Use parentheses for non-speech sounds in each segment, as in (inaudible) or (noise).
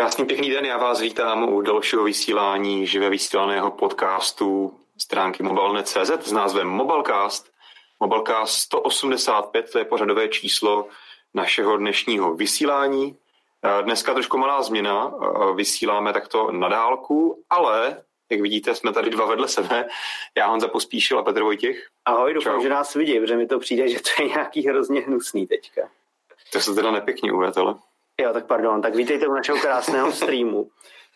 Krásný pěkný den, já vás vítám u dalšího vysílání živé vysílaného podcastu stránky mobile.cz s názvem Mobilecast. Mobilecast 185, to je pořadové číslo našeho dnešního vysílání. Dneska trošku malá změna, vysíláme takto na dálku, ale jak vidíte, jsme tady dva vedle sebe. Já Honza Pospíšil a Petr Vojtěch. Ahoj, doufám, Čau. že nás vidí, protože mi to přijde, že to je nějaký hrozně hnusný teďka. To se teda nepěkně uvětele. Jo, tak pardon, tak vítejte u našeho krásného (laughs) streamu.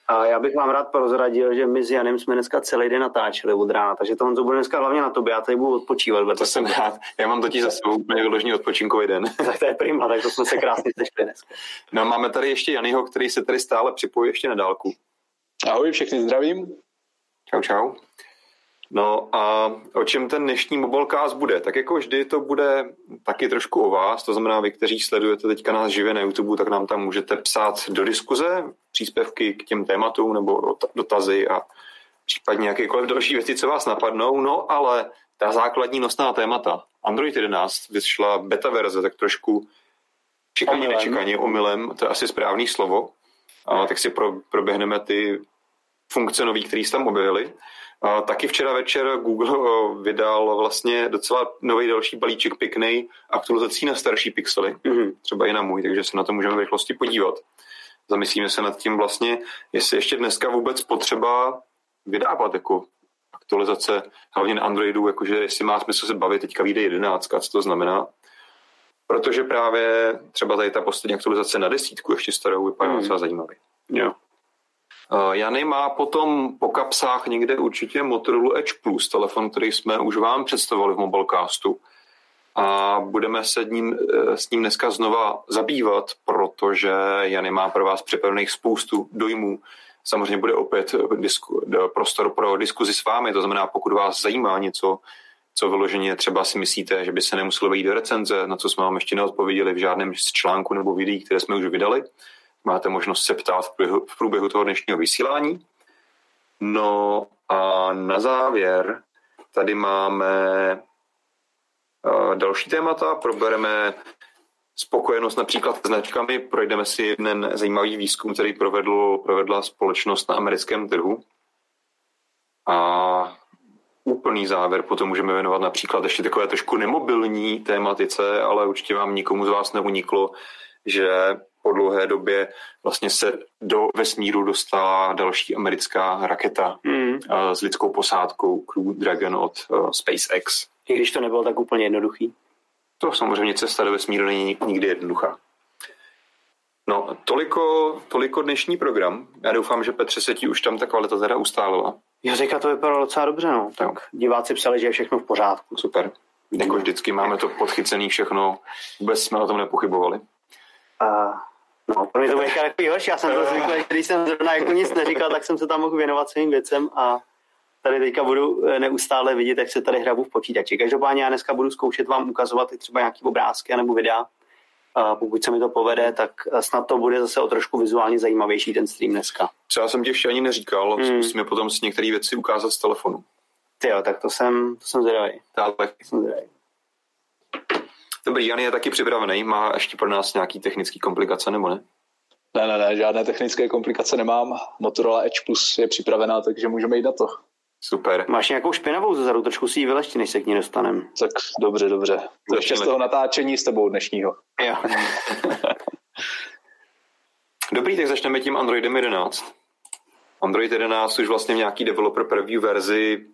A já bych vám rád prozradil, že my s Janem jsme dneska celý den natáčeli od rána, takže to Honzo bude dneska hlavně na tobě, já tady budu odpočívat. To jsem rád, já mám totiž za sebou úplně vyložený odpočinkový den. (laughs) tak to je prima, tak to jsme se krásně (laughs) sešli dneska. No máme tady ještě Janyho, který se tady stále připojí ještě na dálku. Ahoj, všechny zdravím. Čau, čau. No a o čem ten dnešní Mobilecast bude? Tak jako vždy to bude taky trošku o vás, to znamená vy, kteří sledujete teďka nás živě na YouTube, tak nám tam můžete psát do diskuze příspěvky k těm tématům nebo dotazy a případně jakékoliv další věci, co vás napadnou. No ale ta základní nosná témata. Android 11 vyšla beta verze, tak trošku čekaně, nečekaně, omylem, to je asi správný slovo. A tak si pro, proběhneme ty funkce nový, které se tam objevily. A taky včera večer Google eh, vydal vlastně docela nový další balíček pěkný aktualizací na starší pixely, mm-hmm. třeba i na můj, takže se na to můžeme v rychlosti podívat. Zamyslíme se nad tím vlastně, jestli ještě dneska vůbec potřeba vydávat jako aktualizace, hlavně na Androidu, jakože jestli má smysl se bavit, teďka vyjde 11, co to znamená. Protože právě třeba tady ta poslední aktualizace na desítku ještě starou vypadá mm. docela zajímavý. Jo. Eh, Jany má potom po kapsách někde určitě Motorola Edge Plus, telefon, který jsme už vám představovali v Mobilecastu. A budeme se ním, eh, s ním dneska znova zabývat, protože Jany má pro vás připravených spoustu dojmů. Samozřejmě bude opět disku, prostor pro diskuzi s vámi, to znamená, pokud vás zajímá něco, co vyloženě třeba si myslíte, že by se nemuselo vejít do recenze, na co jsme vám ještě neodpověděli v žádném z článku nebo videí, které jsme už vydali, máte možnost se ptát v průběhu, v průběhu toho dnešního vysílání. No a na závěr tady máme uh, další témata, probereme spokojenost například s značkami, projdeme si jeden zajímavý výzkum, který provedl, provedla společnost na americkém trhu. A úplný závěr potom můžeme věnovat například ještě takové trošku nemobilní tématice, ale určitě vám nikomu z vás neuniklo, že po dlouhé době vlastně se do vesmíru dostala další americká raketa mm. s lidskou posádkou Crew Dragon od uh, SpaceX. I když to nebylo tak úplně jednoduchý. To samozřejmě cesta do vesmíru není nikdy jednoduchá. No, toliko, toliko dnešní program. Já doufám, že Petře se ti už tam ta kvalita teda ustálila. Jazyka to vypadalo docela dobře, no. Tak no. diváci psali, že je všechno v pořádku. Super. Jako vždycky máme to podchycený všechno. Vůbec jsme o tom nepochybovali. A No, pro mě to bude takový horší. Já jsem to zvyklý, když jsem zrovna jako nic neříkal, tak jsem se tam mohl věnovat svým věcem a tady teďka budu eh, neustále vidět, jak se tady hrabu v počítači. Každopádně já dneska budu zkoušet vám ukazovat i třeba nějaký obrázky nebo videa. A pokud se mi to povede, tak eh, snad to bude zase o trošku vizuálně zajímavější ten stream dneska. Co já jsem ti ještě ani neříkal, hmm. musíme potom si některé věci ukázat z telefonu. Ty jo, tak to jsem, to jsem zvědavý. Tak. Jsem zvědavý. Dobrý, Jan je taky připravený. Má ještě pro nás nějaký technický komplikace, nebo ne? Ne, ne, ne, žádné technické komplikace nemám. Motorola Edge Plus je připravená, takže můžeme jít na to. Super. Máš nějakou špinavou zezadu, trošku si ji vylešti, než se k ní dostanem. Tak dobře, dobře. To ještě z toho natáčení s tebou dnešního. Jo. (laughs) Dobrý, tak začneme tím Androidem 11. Android 11 už vlastně v nějaký developer preview verzi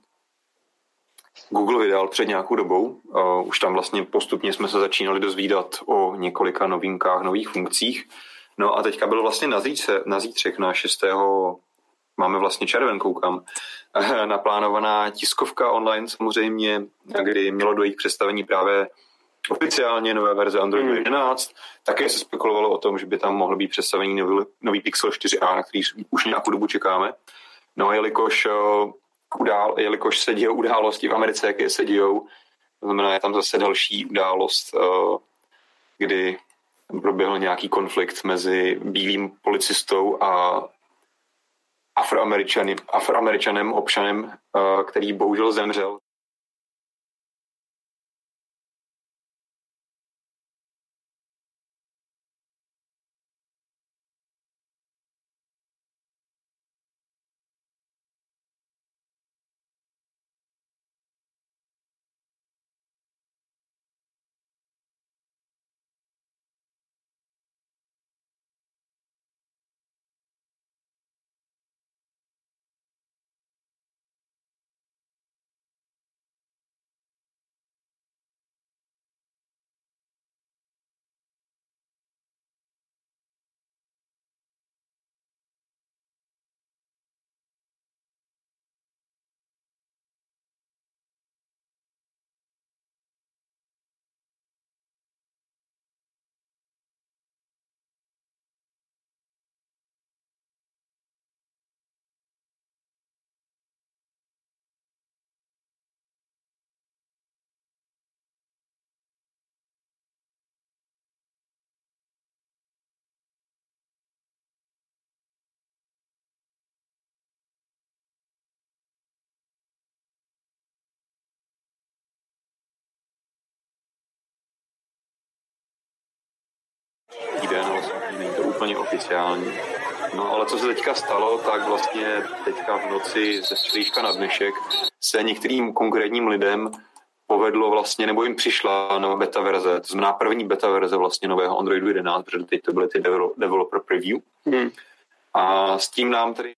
Google vydal před nějakou dobou. Uh, už tam vlastně postupně jsme se začínali dozvídat o několika novinkách, nových funkcích. No a teďka byl vlastně na, zítře, na zítřek, na 6. máme vlastně červen, koukám, (laughs) naplánovaná tiskovka online samozřejmě, kdy mělo dojít k představení právě oficiálně nové verze Android hmm. 11. Také se spekulovalo o tom, že by tam mohl být představení nový, nový Pixel 4a, na který už nějakou dobu čekáme. No a jelikož udál, jelikož se dějou události v Americe, jaké se dějou. To znamená, je tam zase další událost, eh, kdy proběhl nějaký konflikt mezi bílým policistou a afroameričanem, afroameričanem občanem, eh, který bohužel zemřel. Den, vlastně není to úplně oficiální. No ale co se teďka stalo, tak vlastně teďka v noci ze střížka na dnešek se některým konkrétním lidem povedlo vlastně, nebo jim přišla nová beta verze, to znamená první beta verze vlastně nového Androidu 11, protože teď to byly ty developer preview. Hmm. A s tím nám tedy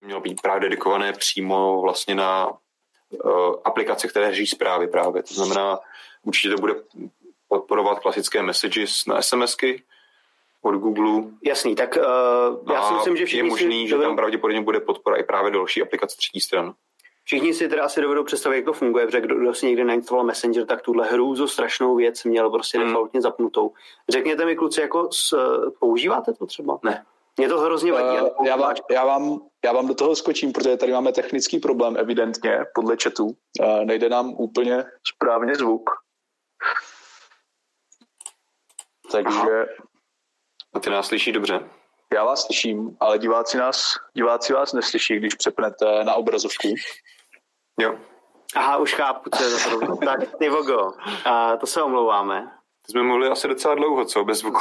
mělo být právě dedikované přímo vlastně na uh, aplikace, které řeší zprávy právě. To znamená, určitě to bude podporovat klasické messages na SMSky od Google. Jasný, tak uh, já si myslím, že všichni je možný, si že tam pravděpodobně bude podpora i právě další aplikace třetí stran. Všichni si teda asi dovedou představit, jak to funguje, protože kdo, kdo si někdy nainstaloval Messenger, tak tuhle hrůzu strašnou věc měl prostě hmm. defaultně zapnutou. Řekněte mi, kluci, jako s, používáte to třeba? Ne. Mě to hrozně vadí. Uh, já, vám, já, vám, já vám do toho skočím, protože tady máme technický problém evidentně podle chatu. Uh, nejde nám úplně správně zvuk. Takže... A ty nás slyší dobře? Já vás slyším, ale diváci, nás, diváci vás neslyší, když přepnete na obrazovku. Jo. Aha, už chápu, co je za problém. tak, ty vogo, a to se omlouváme jsme mluvili asi docela dlouho, co, bez zvuku.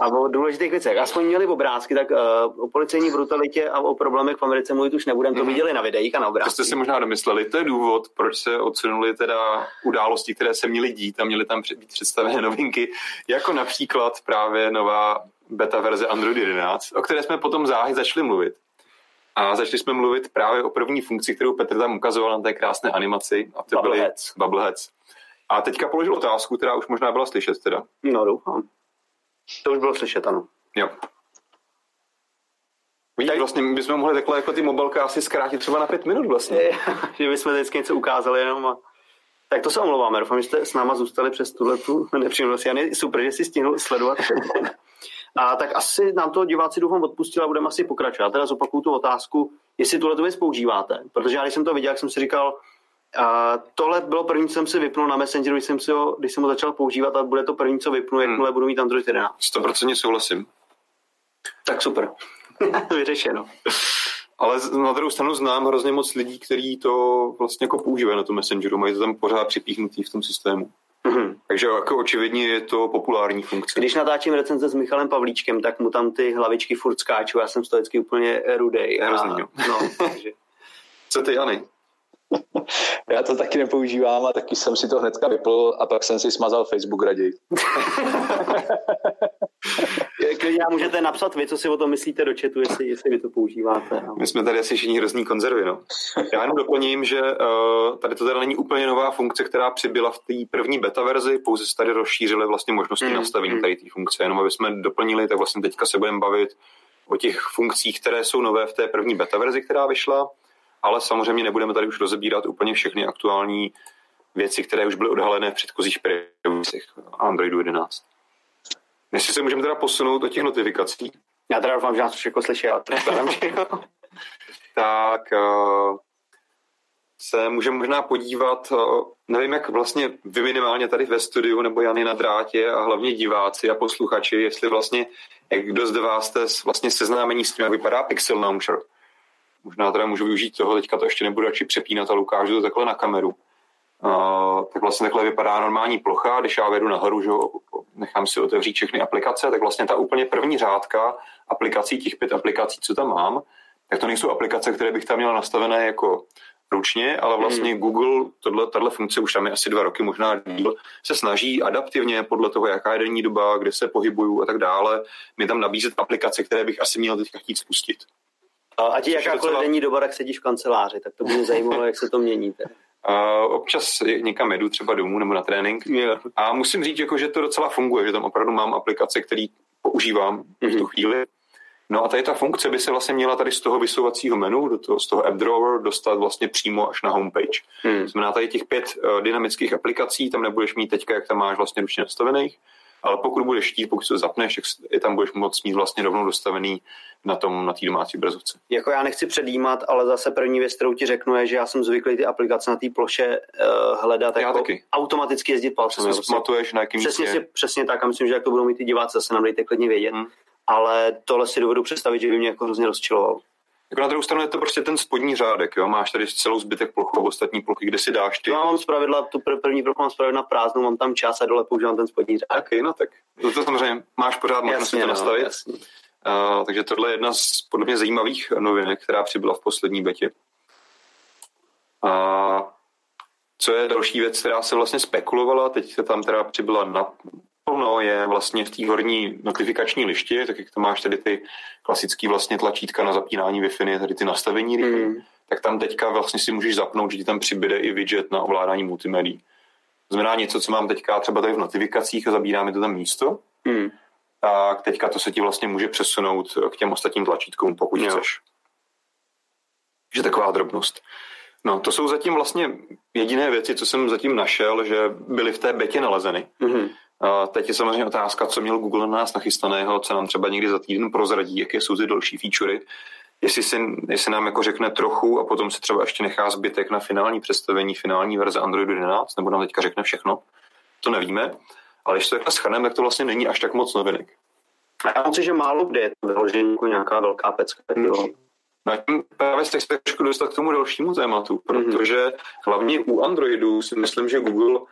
a o důležitých věcech. Aspoň měli obrázky, tak uh, o policejní brutalitě a o problémech v Americe mluvit už nebudeme, to mm-hmm. viděli na videích a na obrázcích. To jste si možná domysleli, to je důvod, proč se odsunuli teda události, které se měly dít a měly tam být představené novinky, jako například právě nová beta verze Android 11, o které jsme potom záhy začali mluvit. A začali jsme mluvit právě o první funkci, kterou Petr tam ukazoval na té krásné animaci. A to Bubbleheads. byly Bubbleheads. A teďka položil otázku, která už možná byla slyšet teda. No, doufám. To už bylo slyšet, ano. Jo. Vidíš, vlastně my bychom mohli takhle jako ty mobilky asi zkrátit třeba na pět minut vlastně. (laughs) že bychom vždycky něco ukázali jenom a... Tak to se omlouváme, doufám, že jste s náma zůstali přes tuhle tu (laughs) nepříjemnost. Jan, super, že jsi stihl sledovat. (laughs) a tak asi nám to diváci doufám odpustili a budeme asi pokračovat. Teda zopakuju tu otázku, jestli tuhle tu věc používáte. Protože já, když jsem to viděl, jak jsem si říkal, a tohle bylo první, co jsem si vypnul na Messengeru, když jsem, si ho, když jsem ho začal používat a bude to první, co vypnu, hmm. jakmile budu mít Android 11. 100% souhlasím. Tak super. (laughs) Vyřešeno. Ale na druhou stranu znám hrozně moc lidí, kteří to vlastně jako používají na tom Messengeru, mají to tam pořád připíchnutý v tom systému. Mm-hmm. Takže jako očividně je to populární funkce. Když natáčím recenze s Michalem Pavlíčkem, tak mu tam ty hlavičky furt skáčou, já jsem z toho vždycky úplně rudej. Hrozný, a, no, (laughs) takže... Co ty, Jany? (laughs) Já to taky nepoužívám a taky jsem si to hnedka vypl a pak jsem si smazal Facebook raději. (laughs) (laughs) Klidně můžete napsat vy, co si o tom myslíte do chatu, jestli, jestli vy to používáte. No. My jsme tady asi všichni hrozný konzervy, no. Já jenom doplním, že uh, tady to teda není úplně nová funkce, která přibyla v té první beta verzi, pouze se tady rozšířily vlastně možnosti mm, nastavení mm. tady té funkce, jenom aby jsme doplnili, tak vlastně teďka se budeme bavit o těch funkcích, které jsou nové v té první beta verzi, která vyšla ale samozřejmě nebudeme tady už rozebírat úplně všechny aktuální věci, které už byly odhalené v předchozích previewsech Androidu 11. Jestli se můžeme teda posunout do těch notifikací. Já teda doufám, že nás všechno slyší, ale (laughs) tak uh, se můžeme možná podívat, uh, nevím, jak vlastně vy minimálně tady ve studiu, nebo Jany na drátě a hlavně diváci a posluchači, jestli vlastně, jak kdo z vás jste vlastně seznámení s tím, jak vypadá Pixel Launcher. Možná teda můžu využít toho, teďka to ještě nebudu radši přepínat, ale ukážu to takhle na kameru. Uh, tak vlastně takhle vypadá normální plocha, když já vedu nahoru, že nechám si otevřít všechny aplikace, tak vlastně ta úplně první řádka aplikací, těch pět aplikací, co tam mám, tak to nejsou aplikace, které bych tam měla nastavené jako ručně, ale vlastně hmm. Google, tohle, tato funkce už tam je asi dva roky, možná díl, se snaží adaptivně podle toho, jaká je denní doba, kde se pohybuju a tak dále, mi tam nabízet aplikace, které bych asi měl teďka chtít spustit. A ať je jakákoliv docela... denní doba, tak sedíš v kanceláři, tak to by mě (laughs) zajímalo, jak se to mění. Uh, občas někam jedu třeba domů nebo na trénink yeah. a musím říct, jako, že to docela funguje, že tam opravdu mám aplikace, které používám mm-hmm. v tu mhm. chvíli No a tady ta funkce by se vlastně měla tady z toho vysouvacího menu, do toho, z toho app drawer, dostat vlastně přímo až na homepage. Hmm. Znamená tady těch pět uh, dynamických aplikací, tam nebudeš mít teďka, jak tam máš vlastně ručně nastavených, ale pokud budeš chtít, pokud se zapneš, tak je tam budeš moc mít vlastně rovnou dostavený na tom, na té domácí brazovce. Jako já nechci předjímat, ale zase první věc, kterou ti řeknu, je, že já jsem zvyklý ty aplikace na té ploše uh, hledat, já jako taky. automaticky jezdit palcem. Přesně prostě. na jakým přesně, si, přesně tak a myslím, že jak to budou mít ty diváci, zase nám dejte klidně vědět. Hmm ale tohle si dovedu představit, že by mě jako hrozně rozčiloval. Jako na druhou stranu je to prostě ten spodní řádek, jo? máš tady celou zbytek plochu a ostatní plochy, kde si dáš ty. No, mám zpravidla, tu první plochu mám zpravidla prázdnou, mám tam čas a dole používám ten spodní řádek. Okay, no tak to, to samozřejmě máš pořád možnost to no, nastavit. Jasně. Uh, takže tohle je jedna z podle mě zajímavých novinek, která přibyla v poslední betě. A co je další věc, která se vlastně spekulovala, teď se tam teda přibyla na, No, je vlastně v té horní notifikační lišti, tak jak to máš tady ty klasický vlastně tlačítka na zapínání Wi-Fi, tady ty nastavení mm. tak tam teďka vlastně si můžeš zapnout, že ti tam přibyde i widget na ovládání multimédií. To znamená něco, co mám teďka třeba tady v notifikacích a zabírá mi to tam místo, mm. tak teďka to se ti vlastně může přesunout k těm ostatním tlačítkům, pokud jo. chceš. Že taková drobnost. No, to jsou zatím vlastně jediné věci, co jsem zatím našel, že byly v té betě nalezeny. Mm-hmm. Teď je samozřejmě otázka, co měl Google na nás nachystaného, co nám třeba někdy za týden prozradí, jaké jsou ty další featurey. Jestli, si, jestli nám jako řekne trochu a potom se třeba ještě nechá zbytek na finální představení, finální verze Androidu 11, nebo nám teďka řekne všechno, to nevíme. Ale když to takhle schrneme, tak to vlastně není až tak moc novinek. A já myslím, že málo kde je to vyložený jako nějaká velká pecka. Hmm. No a tím právě se chci dostat k tomu dalšímu tématu, mhm. protože hlavně u Androidu si myslím, že Google uh,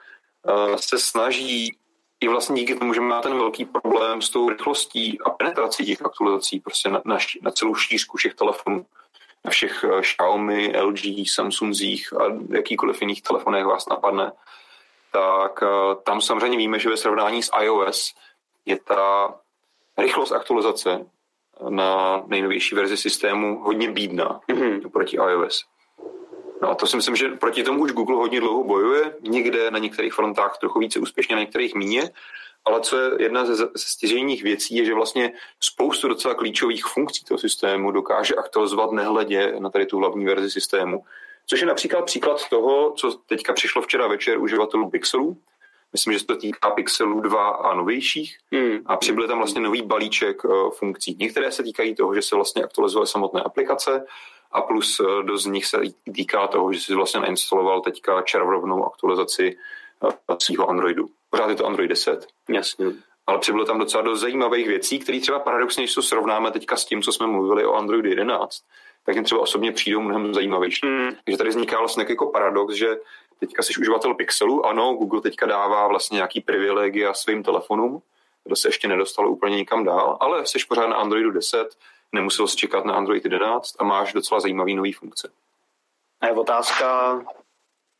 se snaží i vlastně díky tomu, že má ten velký problém s tou rychlostí a penetrací těch aktualizací prostě na, na, na celou šířku všech telefonů, na všech uh, Xiaomi, LG, Samsungzích a jakýkoliv jiných telefonech vás napadne, tak uh, tam samozřejmě víme, že ve srovnání s iOS je ta rychlost aktualizace na nejnovější verzi systému hodně bídná mm-hmm. proti iOS. No a to si myslím, že proti tomu už Google hodně dlouho bojuje, někde na některých frontách trochu více úspěšně, na některých míně, ale co je jedna ze stěžejních věcí, je, že vlastně spoustu docela klíčových funkcí toho systému dokáže aktualizovat nehledě na tady tu hlavní verzi systému. Což je například příklad toho, co teďka přišlo včera večer uživatelů Pixelů. Myslím, že se to týká Pixelů 2 a novějších. Hmm. A přibyl tam vlastně nový balíček uh, funkcí. Některé se týkají toho, že se vlastně aktualizuje samotné aplikace, a plus eh, do z nich se týká toho, že si vlastně nainstaloval teďka červnovnou aktualizaci eh, svého Androidu. Pořád je to Android 10. Jasně. Ale přibylo tam docela dost zajímavých věcí, které třeba paradoxně, když to srovnáme teďka s tím, co jsme mluvili o Androidu 11, tak jim třeba osobně přijdou mnohem zajímavější. Mm. Takže tady vzniká vlastně jako paradox, že teďka jsi uživatel Pixelu, ano, Google teďka dává vlastně nějaký privilegia svým telefonům, to se ještě nedostalo úplně nikam dál, ale jsi pořád na Androidu 10, nemusel jsi čekat na Android 11 a máš docela zajímavý nový funkce. A je otázka,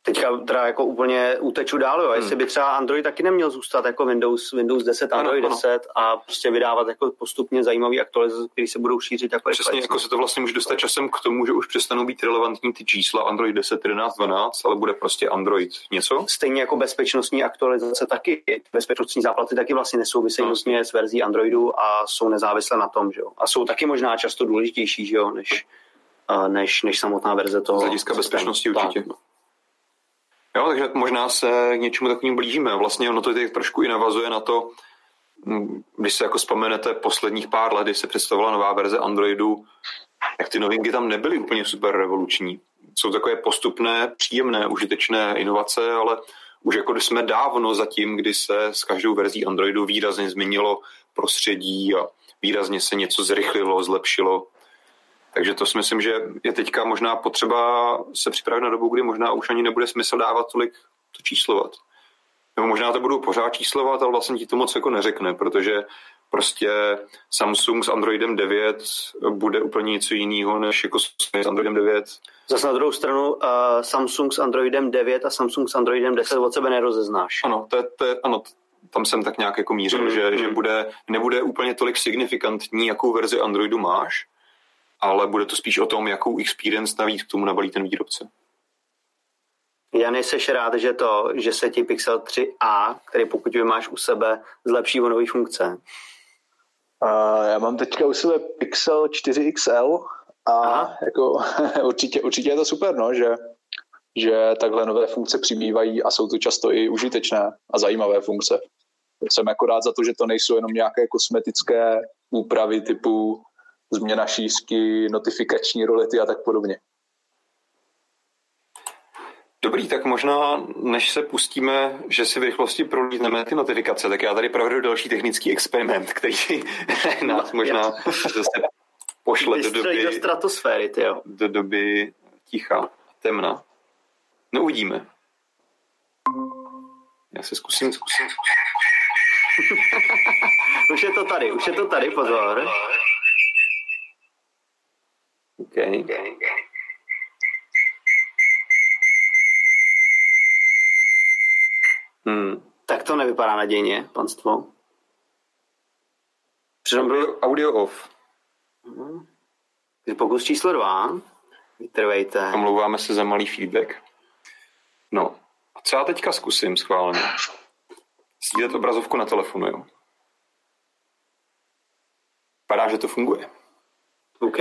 teďka teda jako úplně uteču dál, jo. jestli hmm. by třeba Android taky neměl zůstat jako Windows, Windows 10, Android ano, 10 ano. a prostě vydávat jako postupně zajímavý aktualizace, které se budou šířit jako Přesně, jako se to vlastně může dostat časem k tomu, že už přestanou být relevantní ty čísla Android 10, 11, 12, ale bude prostě Android něco. Stejně jako bezpečnostní aktualizace taky, bezpečnostní záplaty taky vlastně nesouvisejí no. s verzí Androidu a jsou nezávislé na tom, že jo. A jsou taky možná často důležitější, že jo, než, než, než samotná verze toho. Z hlediska bezpečnosti určitě. Tak, no. Jo, takže možná se k něčemu takovým blížíme. Vlastně ono to teď trošku i navazuje na to, mm, když se jako vzpomenete posledních pár let, kdy se představila nová verze Androidu, jak ty novinky tam nebyly úplně super revoluční. Jsou takové postupné, příjemné, užitečné inovace, ale už jako jsme dávno zatím, kdy se s každou verzí Androidu výrazně změnilo prostředí a výrazně se něco zrychlilo, zlepšilo. Takže to si myslím, že je teďka možná potřeba se připravit na dobu, kdy možná už ani nebude smysl dávat tolik to číslovat. nebo možná to budou pořád číslovat, ale vlastně ti to moc jako neřekne, protože prostě Samsung s Androidem 9 bude úplně něco jiného než jako s Androidem 9. Zase na druhou stranu uh, Samsung s Androidem 9 a Samsung s Androidem 10 od sebe nerozeznáš. Ano, to je, to je, ano, tam jsem tak nějak jako mířil, mm, že, mm. že bude, nebude úplně tolik signifikantní, jakou verzi Androidu máš, ale bude to spíš o tom, jakou experience navíc k tomu nabalí ten výrobce. Jany, seš rád, že to, že se ti Pixel 3a, který pokud máš u sebe, zlepší o nové funkce? Uh, já mám teďka u sebe Pixel 4 XL a Aha. jako (laughs) určitě, určitě je to super, no, že, že takhle nové funkce přibývají a jsou to často i užitečné a zajímavé funkce. Jsem jako rád za to, že to nejsou jenom nějaké kosmetické úpravy typu změna šířky, notifikační rolety a tak podobně. Dobrý, tak možná, než se pustíme, že si v rychlosti prolítneme ty notifikace, tak já tady provedu další technický experiment, který (laughs) nás možná zase pošle do doby... do stratosféry, tyjo. Do doby ticha, temna. No uvidíme. Já se zkusím, zkusím, zkusím. (laughs) už je to tady, už je to tady, pozor. Okay. okay. Hmm. Tak to nevypadá nadějně, panstvo. Přitom byl audio off. Hmm. Pokus číslo dva. Vytrvejte. Omlouváme se za malý feedback. No, a co já teďka zkusím schválně? Sdílet obrazovku na telefonu, jo. Padá, že to funguje. OK.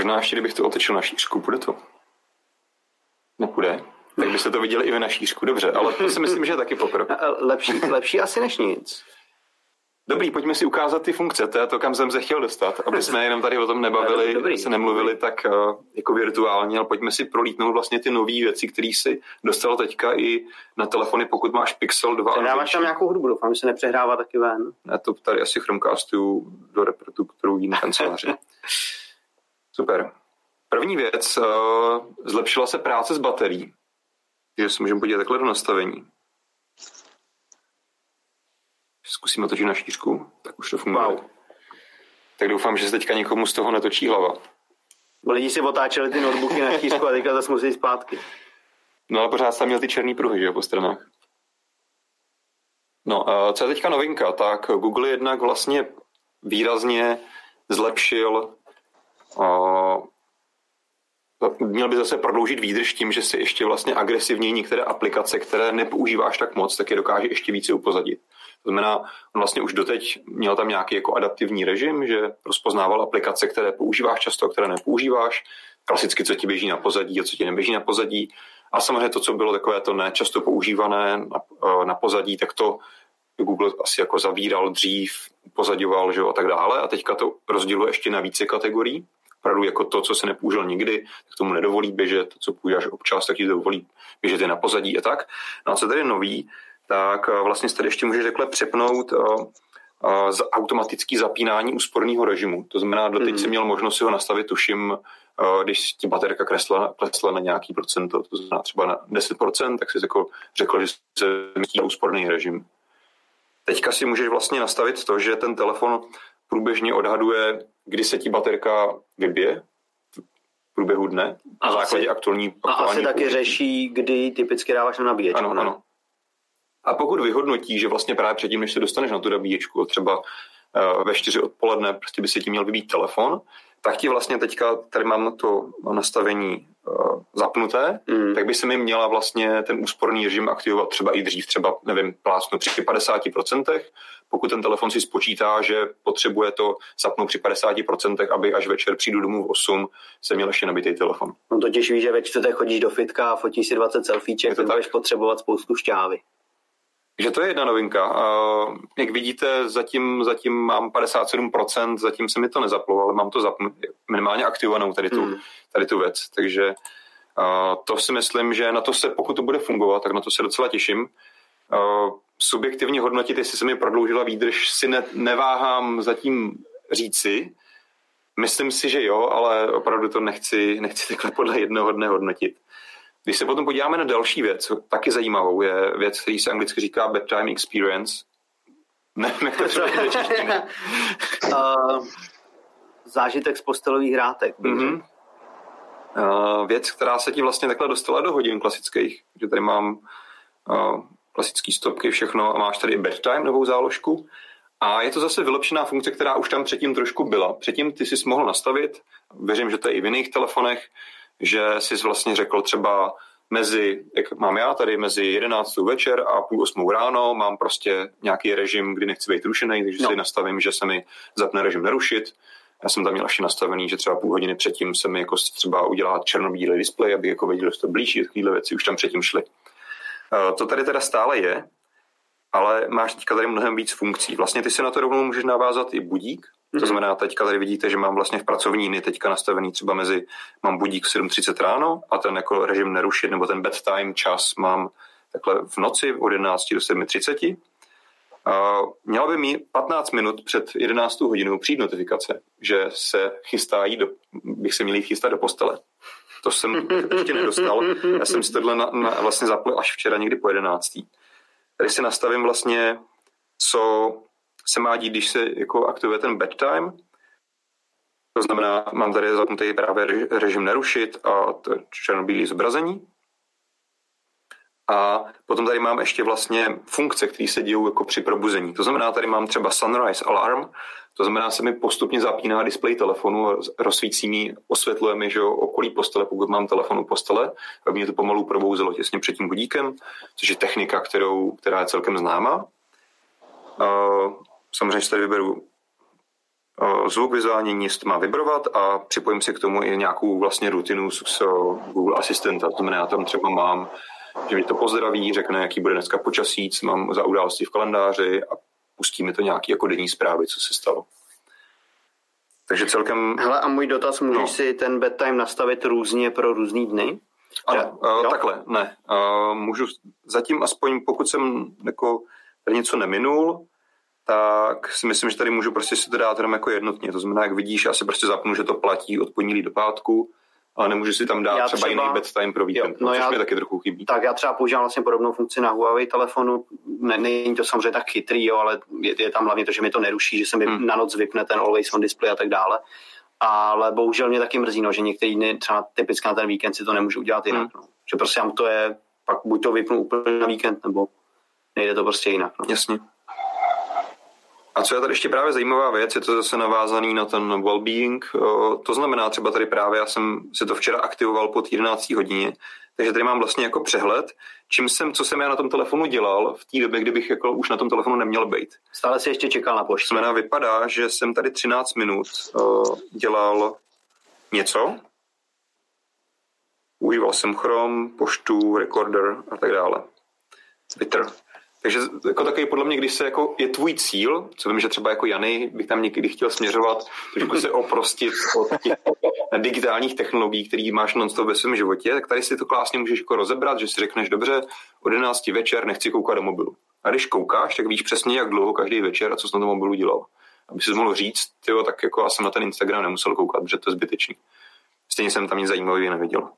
Možná ještě, kdybych to otočil na šířku, bude to? Nepůjde tak byste to viděli i v na šířku. Dobře, ale to si myslím, že je taky pokrok. (laughs) Lepší, lepší asi než nic. Dobrý, pojďme si ukázat ty funkce, to je to, kam jsem se chtěl dostat, aby jsme jenom tady o tom nebavili, (laughs) dobrý, se nemluvili tak uh, jako virtuálně, ale pojďme si prolítnout vlastně ty nové věci, které si dostal teďka i na telefony, pokud máš Pixel 2. Přehráváš tam nějakou hudbu, doufám, že se nepřehrává taky ven. Já to tady asi Chromecastu do repertu, kterou na kanceláři. (laughs) Super. První věc, uh, zlepšila se práce s baterií že se můžeme podívat takhle do nastavení. Zkusíme točit na šířku, tak už to funguje. Wow. Tak doufám, že se teďka někomu z toho netočí hlava. Lidi si otáčeli ty notebooky na šířku a teďka zase musí zpátky. No ale pořád jsem měl ty černý pruhy, že po stranách. No, a co je teďka novinka, tak Google jednak vlastně výrazně zlepšil měl by zase prodloužit výdrž tím, že si ještě vlastně agresivně některé aplikace, které nepoužíváš tak moc, tak je dokáže ještě více upozadit. To znamená, on vlastně už doteď měl tam nějaký jako adaptivní režim, že rozpoznával aplikace, které používáš často které nepoužíváš, klasicky, co ti běží na pozadí a co ti neběží na pozadí. A samozřejmě to, co bylo takové to nečasto používané na, na pozadí, tak to Google asi jako zavíral dřív, pozadioval že jo, a tak dále. A teďka to rozděluje ještě na více kategorií opravdu jako to, co se nepoužil nikdy, tak tomu nedovolí běžet, to, co používáš občas, tak ti dovolí běžet i na pozadí a tak. No a co tady nový, tak eh, vlastně tady ještě můžeš takhle přepnout uh, uh, za automatický zapínání úsporného režimu. To znamená, doteď mm. si měl možnost si ho nastavit, tuším, když ti baterka kresla, klesla na nějaký procento, to znamená třeba na 10%, tak si jako řekl, že se myslí úsporný režim. Teďka si můžeš vlastně nastavit to, že ten telefon průběžně odhaduje, kdy se ti baterka vybije v průběhu dne na základě aktuální, aktuální A asi taky řeší, kdy typicky dáváš na nabíječku. Ano, ne? ano. A pokud vyhodnotí, že vlastně právě předtím, než se dostaneš na tu nabíječku, třeba uh, ve čtyři odpoledne, prostě by se ti měl vybít telefon, tak ti vlastně teďka, tady mám to nastavení uh, zapnuté, mm. tak by se mi měla vlastně ten úsporný režim aktivovat třeba i dřív, třeba, nevím, plásnu při 50%, pokud ten telefon si spočítá, že potřebuje to zapnout při 50%, aby až večer přijdu domů v 8, se měl ještě nabitý telefon. No totiž víš, že ve čtvrtek chodíš do fitka a fotíš si 20 selfieček, tak budeš potřebovat spoustu šťávy. Že to je jedna novinka. Uh, jak vidíte, zatím, zatím mám 57%, zatím se mi to nezaplo, ale mám to zapnu, minimálně aktivovanou tady tu, mm. tady tu věc. Takže uh, to si myslím, že na to se, pokud to bude fungovat, tak na to se docela těším. Uh, subjektivně hodnotit, jestli se mi prodloužila výdrž, si ne, neváhám zatím říci. Myslím si, že jo, ale opravdu to nechci, nechci takhle podle jednoho dne hodnotit. Když se potom podíváme na další věc, taky zajímavou, je věc, který se anglicky říká bedtime experience. Nevím, jak to uh, (laughs) Zážitek z postelových hrátek. Mm-hmm. Uh, věc, která se ti vlastně takhle dostala do hodin klasických. Že tady mám uh, klasické stopky, všechno a máš tady bedtime, novou záložku. A je to zase vylepšená funkce, která už tam předtím trošku byla. Předtím ty jsi mohl nastavit, věřím, že to je i v jiných telefonech, že jsi vlastně řekl třeba mezi, jak mám já tady, mezi 11. večer a půl osmou ráno mám prostě nějaký režim, kdy nechci být rušený, takže no. si nastavím, že se mi zapne režim nerušit. Já jsem tam měl ještě nastavený, že třeba půl hodiny předtím se mi jako třeba udělá černobílý displej, aby jako věděl, že to blíží, takovéhle věci už tam předtím šly. Eh, to tady teda stále je, ale máš teďka tady mnohem víc funkcí. Vlastně ty si na to rovnou můžeš navázat i budík, to mhm. znamená, teďka tady vidíte, že mám vlastně v pracovní dny teďka nastavený třeba mezi, mám budík v 7.30 ráno a ten jako režim nerušit, nebo ten bedtime čas mám takhle v noci od 11 do 7.30. Uh, měla by mi 15 minut před 11 hodinou přijít notifikace, že se chystá jít do, bych se měl jít chystat do postele. To jsem ještě nedostal. Já jsem si tohle na, na, vlastně zapl až včera někdy po 11. Tady si nastavím vlastně, co se má dít, když se jako aktivuje ten bedtime. To znamená, mám tady zapnutý právě režim nerušit a černobílý zobrazení. A potom tady mám ještě vlastně funkce, které se dějí jako při probuzení. To znamená, tady mám třeba sunrise alarm, to znamená, se mi postupně zapíná displej telefonu, rozsvící mi, osvětluje mi, že okolí postele, pokud mám telefon u postele, aby mě to pomalu probouzelo těsně před tím budíkem, což je technika, kterou, která je celkem známá. Samozřejmě si tady vyberu zvuk vizuální níst má vibrovat a připojím si k tomu i nějakou vlastně rutinu z Google Asistenta. To znamená, tam třeba mám, že mi to pozdraví, řekne, jaký bude dneska počasí, co mám za události v kalendáři a pustí mi to nějaký jako denní zprávy, co se stalo. Takže celkem... Hele, a můj dotaz, můžeš no. si ten bedtime nastavit různě pro různý dny? Ano, uh, takhle, ne. Uh, můžu zatím aspoň, pokud jsem jako něco neminul, tak si myslím, že tady můžu prostě si to dát jenom jako jednotně. To znamená, jak vidíš, já si prostě zapnu, že to platí od pondělí do pátku, ale nemůžu si tam dát já třeba, třeba jiný bedtime pro víkend, jo, no což já, mi taky trochu chybí. Tak já třeba používám vlastně podobnou funkci na Huawei telefonu, ne, není to samozřejmě tak chytrý, jo, ale je, je, tam hlavně to, že mi to neruší, že se mi hmm. na noc vypne ten always on display a tak dále. Ale bohužel mě taky mrzí, no, že některý dny, třeba typicky na ten víkend si to nemůžu udělat jinak. Hmm. No. Že prostě to je, pak buď to vypnu úplně na víkend, nebo nejde to prostě jinak. No. Jasně. A co je tady ještě právě zajímavá věc, je to zase navázaný na ten well-being. To znamená třeba tady právě, já jsem si to včera aktivoval pod 11 hodině, takže tady mám vlastně jako přehled, čím jsem, co jsem já na tom telefonu dělal v té době, kdybych jako už na tom telefonu neměl být. Stále si ještě čekal na poštu. Znamená, vypadá, že jsem tady 13 minut dělal něco, užíval jsem Chrome, poštu, recorder a tak dále. Twitter. Takže jako takový podle mě, když se jako je tvůj cíl, co vím, že třeba jako Jany bych tam někdy chtěl směřovat, trošku se oprostit od těch digitálních technologií, který máš non ve svém životě, tak tady si to klásně můžeš jako rozebrat, že si řekneš, dobře, od 11 večer nechci koukat do mobilu. A když koukáš, tak víš přesně, jak dlouho každý večer a co jsi na tom mobilu dělal. Aby si mohl říct, tyjo, tak jako já jsem na ten Instagram nemusel koukat, protože to je zbytečný. Stejně jsem tam nic zajímavého neviděl.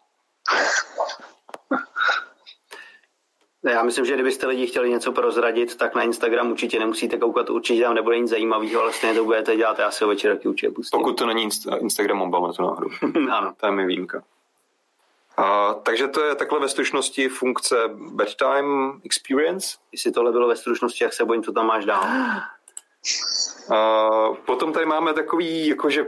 Já myslím, že kdybyste lidi chtěli něco prozradit, tak na Instagram určitě nemusíte koukat, určitě tam nebude nic zajímavého, ale stejně to budete dělat, já si ho večer taky určitě pustím. Pokud to není Instagram mobile, to náhodou. (laughs) ano. To je mi výjimka. A, takže to je takhle ve stručnosti funkce bedtime experience. Jestli tohle bylo ve stručnosti, jak se bojím, co tam máš dál. A, potom tady máme takový jakože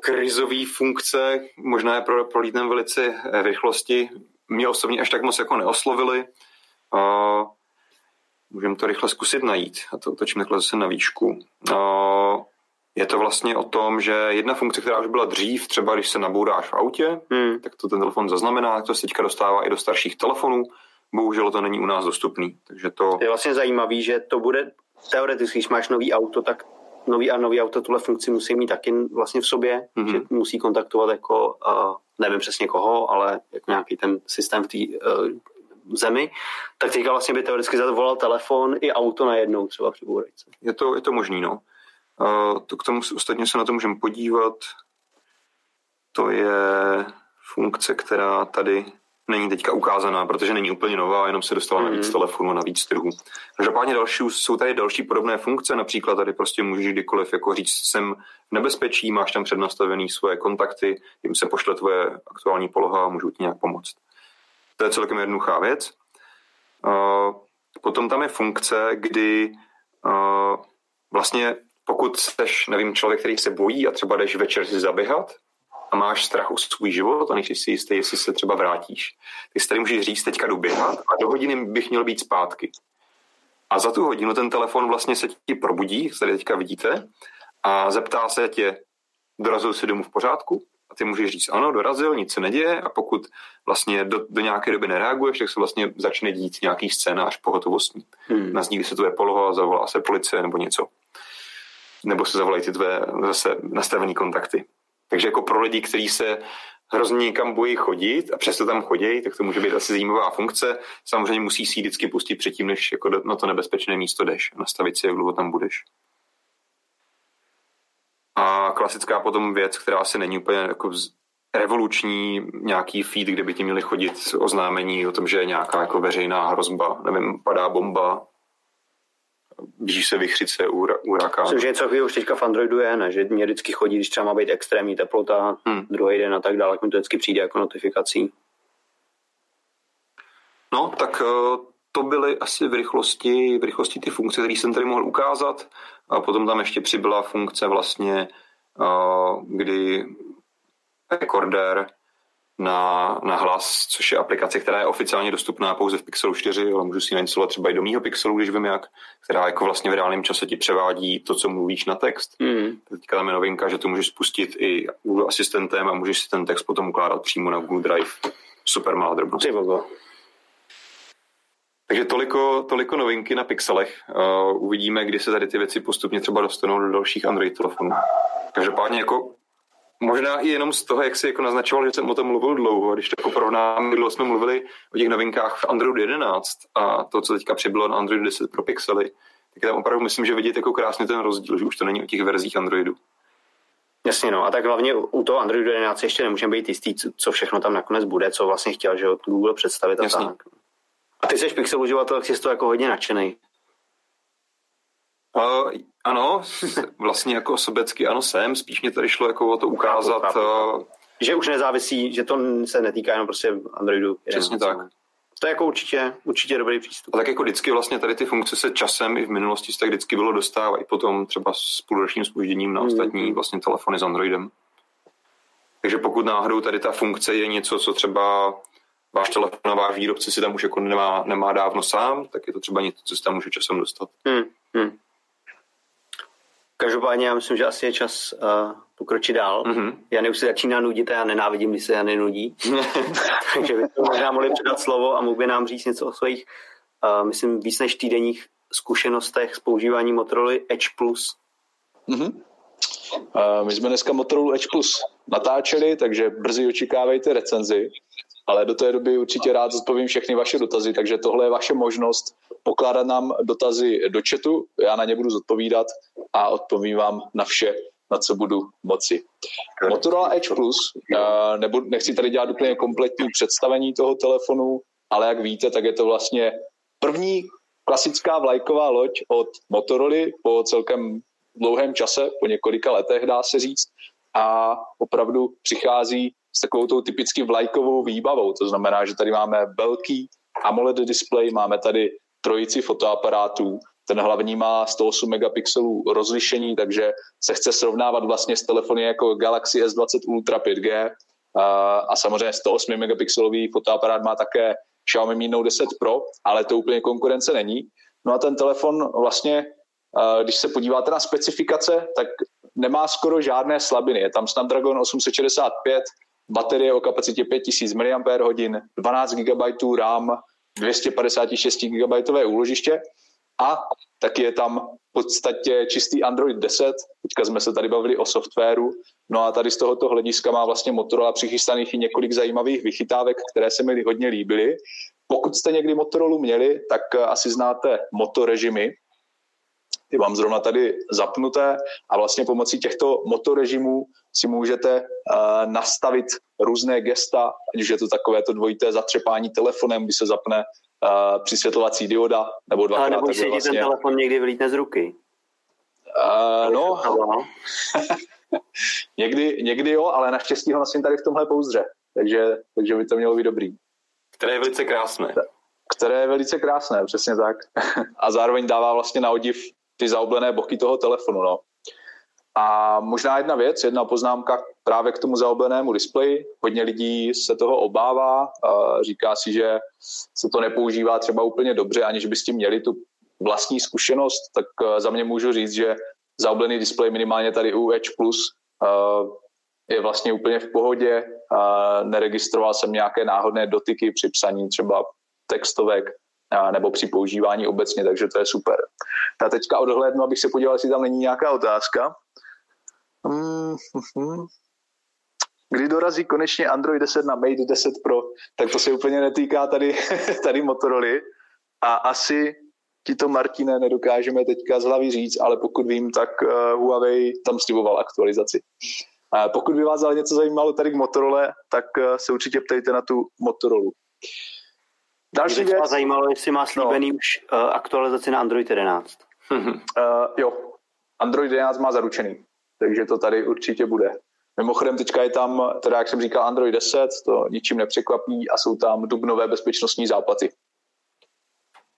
krizový funkce, možná je pro, prolítnem velice rychlosti. Mě osobně až tak moc jako neoslovili. A můžeme to rychle zkusit najít a to otočím takhle zase na výšku. A je to vlastně o tom, že jedna funkce, která už byla dřív, třeba když se nabouráš v autě, hmm. tak to ten telefon zaznamená, to se teďka dostává i do starších telefonů. Bohužel to není u nás dostupný. Takže to... Je vlastně zajímavý, že to bude teoreticky, když máš nový auto, tak nový a nový auto tuhle funkci musí mít taky vlastně v sobě, mm-hmm. že musí kontaktovat jako, uh, nevím přesně koho, ale jako nějaký ten systém v té uh, zemi, tak teďka vlastně by teoreticky zavolal telefon i auto najednou třeba při bůrejce. Je to, je to možný, no. Uh, to k tomu ostatně se na to můžeme podívat. To je funkce, která tady není teďka ukázaná, protože není úplně nová, jenom se dostala mm. na víc telefonů na víc trhů. Každopádně další, jsou tady další podobné funkce, například tady prostě můžeš kdykoliv jako říct, jsem v nebezpečí, máš tam přednastavený svoje kontakty, jim se pošle tvoje aktuální poloha a můžu ti nějak pomoct. To je celkem jednoduchá věc. Potom tam je funkce, kdy vlastně pokud jsi, nevím, člověk, který se bojí a třeba jdeš večer si zaběhat, a máš strach o svůj život a nejsi si jistý, jestli se třeba vrátíš, ty si tady můžeš říct, teďka jdu běhat a do hodiny bych měl být zpátky. A za tu hodinu ten telefon vlastně se ti probudí, jak tady teďka vidíte, a zeptá se tě, dorazil si domů v pořádku? A ty můžeš říct, ano, dorazil, nic se neděje a pokud vlastně do, do nějaké doby nereaguješ, tak se vlastně začne dít nějaký scénář pohotovostní. Hmm. Nazdí se tvoje poloha, zavolá se policie nebo něco. Nebo se zavolají ty tvé zase nastavené kontakty. Takže jako pro lidi, kteří se hrozně někam bojí chodit a přesto tam chodí, tak to může být asi zajímavá funkce. Samozřejmě musí si vždycky pustit předtím, než jako na to nebezpečné místo jdeš. Nastavit si, jak dlouho tam budeš. A klasická potom věc, která asi není úplně jako revoluční nějaký feed, kde by ti měli chodit oznámení o tom, že je nějaká jako veřejná hrozba, nevím, padá bomba, blíží se vychřice u, u raka. Myslím, že něco už teďka v Androidu je, ne? že mě vždycky chodí, když třeba má být extrémní teplota, hmm. druhý den a tak dále, mi to vždycky přijde jako notifikací. No, tak eh, to byly asi v rychlosti, v rychlosti ty funkce, které jsem tady mohl ukázat. A potom tam ještě přibyla funkce vlastně, kdy recorder na, na hlas, což je aplikace, která je oficiálně dostupná pouze v Pixelu 4, ale můžu si ji nainstalovat třeba i do mýho Pixelu, když vím jak, která jako vlastně v reálném čase ti převádí to, co mluvíš na text. Mm. Teďka tam je novinka, že to můžeš spustit i Google asistentem a můžeš si ten text potom ukládat přímo na Google Drive. Super malá drobnost. Takže toliko, toliko novinky na Pixelech. Uh, uvidíme, kdy se tady ty věci postupně třeba dostanou do dalších Android telefonů. Každopádně jako Možná i jenom z toho, jak si jako naznačoval, že jsem o tom mluvil dlouho, když to porovnáme, dlouho jsme mluvili o těch novinkách v Androidu 11 a to, co teďka přibylo na Android 10 pro Pixely, tak tam opravdu myslím, že vidět jako krásně ten rozdíl, že už to není o těch verzích Androidu. Jasně, no. A tak hlavně u toho Androidu 11 ještě nemůžeme být jistý, co všechno tam nakonec bude, co vlastně chtěl, že Google představit a Jasně. tak. A ty jsi Pixel uživatel, jsi to jako hodně nadšený. Uh, ano, vlastně jako sobecky ano jsem, spíš mě tady šlo jako o to ukázat. Chápu, chápu. Uh, že už nezávisí, že to se netýká jenom prostě Androidu. Přesně tak. To je jako určitě, určitě dobrý přístup. A tak jako vždycky vlastně tady ty funkce se časem i v minulosti tak vždycky bylo dostávají potom třeba s půlročním spožděním na mm. ostatní vlastně telefony s Androidem. Takže pokud náhodou tady ta funkce je něco, co třeba váš telefon a váš výrobce si tam už jako nemá, nemá dávno sám, tak je to třeba něco, co se tam může časem dostat. Hmm. Hmm. Každopádně já myslím, že asi je čas uh, pokročit dál. Mm-hmm. Jany už se začíná nudit a já nenávidím, když se Jany nudí. (laughs) Takže bychom možná mohli předat slovo a mohl by nám říct něco o svých, uh, myslím, víc než týdenních zkušenostech s používáním Motorola Edge Plus. Mm-hmm. Uh, my jsme dneska Motorola Edge Plus natáčeli, takže brzy očekávejte recenzi ale do té doby určitě rád zodpovím všechny vaše dotazy, takže tohle je vaše možnost pokládat nám dotazy do chatu, já na ně budu zodpovídat a odpovím vám na vše, na co budu moci. Motorola Edge Plus, nebo nechci tady dělat úplně kompletní představení toho telefonu, ale jak víte, tak je to vlastně první klasická vlajková loď od Motorola po celkem dlouhém čase, po několika letech dá se říct, a opravdu přichází s takovou tou typicky vlajkovou výbavou. To znamená, že tady máme velký AMOLED display, máme tady trojici fotoaparátů, ten hlavní má 108 megapixelů rozlišení, takže se chce srovnávat vlastně s telefony jako Galaxy S20 Ultra 5G a, samozřejmě 108 megapixelový fotoaparát má také Xiaomi Mi Note 10 Pro, ale to úplně konkurence není. No a ten telefon vlastně, když se podíváte na specifikace, tak nemá skoro žádné slabiny. Je tam Snapdragon 865, baterie o kapacitě 5000 mAh, 12 GB RAM, 256 GB úložiště a taky je tam v podstatě čistý Android 10. Teďka jsme se tady bavili o softwaru. No a tady z tohoto hlediska má vlastně Motorola přichystaných i několik zajímavých vychytávek, které se mi hodně líbily. Pokud jste někdy Motorola měli, tak asi znáte motorežimy. Ty mám zrovna tady zapnuté a vlastně pomocí těchto motorežimů si můžete uh, nastavit různé gesta, ať už je to takové to dvojité zatřepání telefonem, kdy se zapne uh, přisvětlovací dioda, nebo dvakrát. Ale nebo si vlastně... ten telefon někdy vylítne z ruky. Uh, no, (laughs) někdy, někdy jo, ale naštěstí ho nosím tady v tomhle pouzdře, takže, takže by to mělo být dobrý. Které je velice krásné. Které je velice krásné, přesně tak. (laughs) A zároveň dává vlastně na odiv ty zaoblené boky toho telefonu. No. A možná jedna věc, jedna poznámka právě k tomu zaoblenému displeji. Hodně lidí se toho obává, říká si, že se to nepoužívá třeba úplně dobře, aniž by s tím měli tu vlastní zkušenost, tak e, za mě můžu říct, že zaoblený displej minimálně tady u Edge Plus e, je vlastně úplně v pohodě. Neregistroval jsem nějaké náhodné dotyky při psaní třeba textovek nebo při používání obecně, takže to je super. Já teďka odhlédnu, abych se podíval, jestli tam není nějaká otázka. Mm-hmm. Kdy dorazí konečně Android 10 na Mate 10 Pro, tak to se úplně netýká tady, (laughs) tady Motorola. A asi ti to, Martine, nedokážeme teďka z hlavy říct, ale pokud vím, tak eh, Huawei tam sliboval aktualizaci. Pokud by vás ale něco zajímalo tady k Motorola, tak eh, se určitě ptejte na tu Motorola. Další věc. Vás zajímalo, jestli má slíbený no. už uh, aktualizaci na Android 11. uh, (laughs) jo, Android 11 má zaručený, takže to tady určitě bude. Mimochodem teďka je tam, teda jak jsem říkal, Android 10, to ničím nepřekvapí a jsou tam dubnové bezpečnostní záplaty.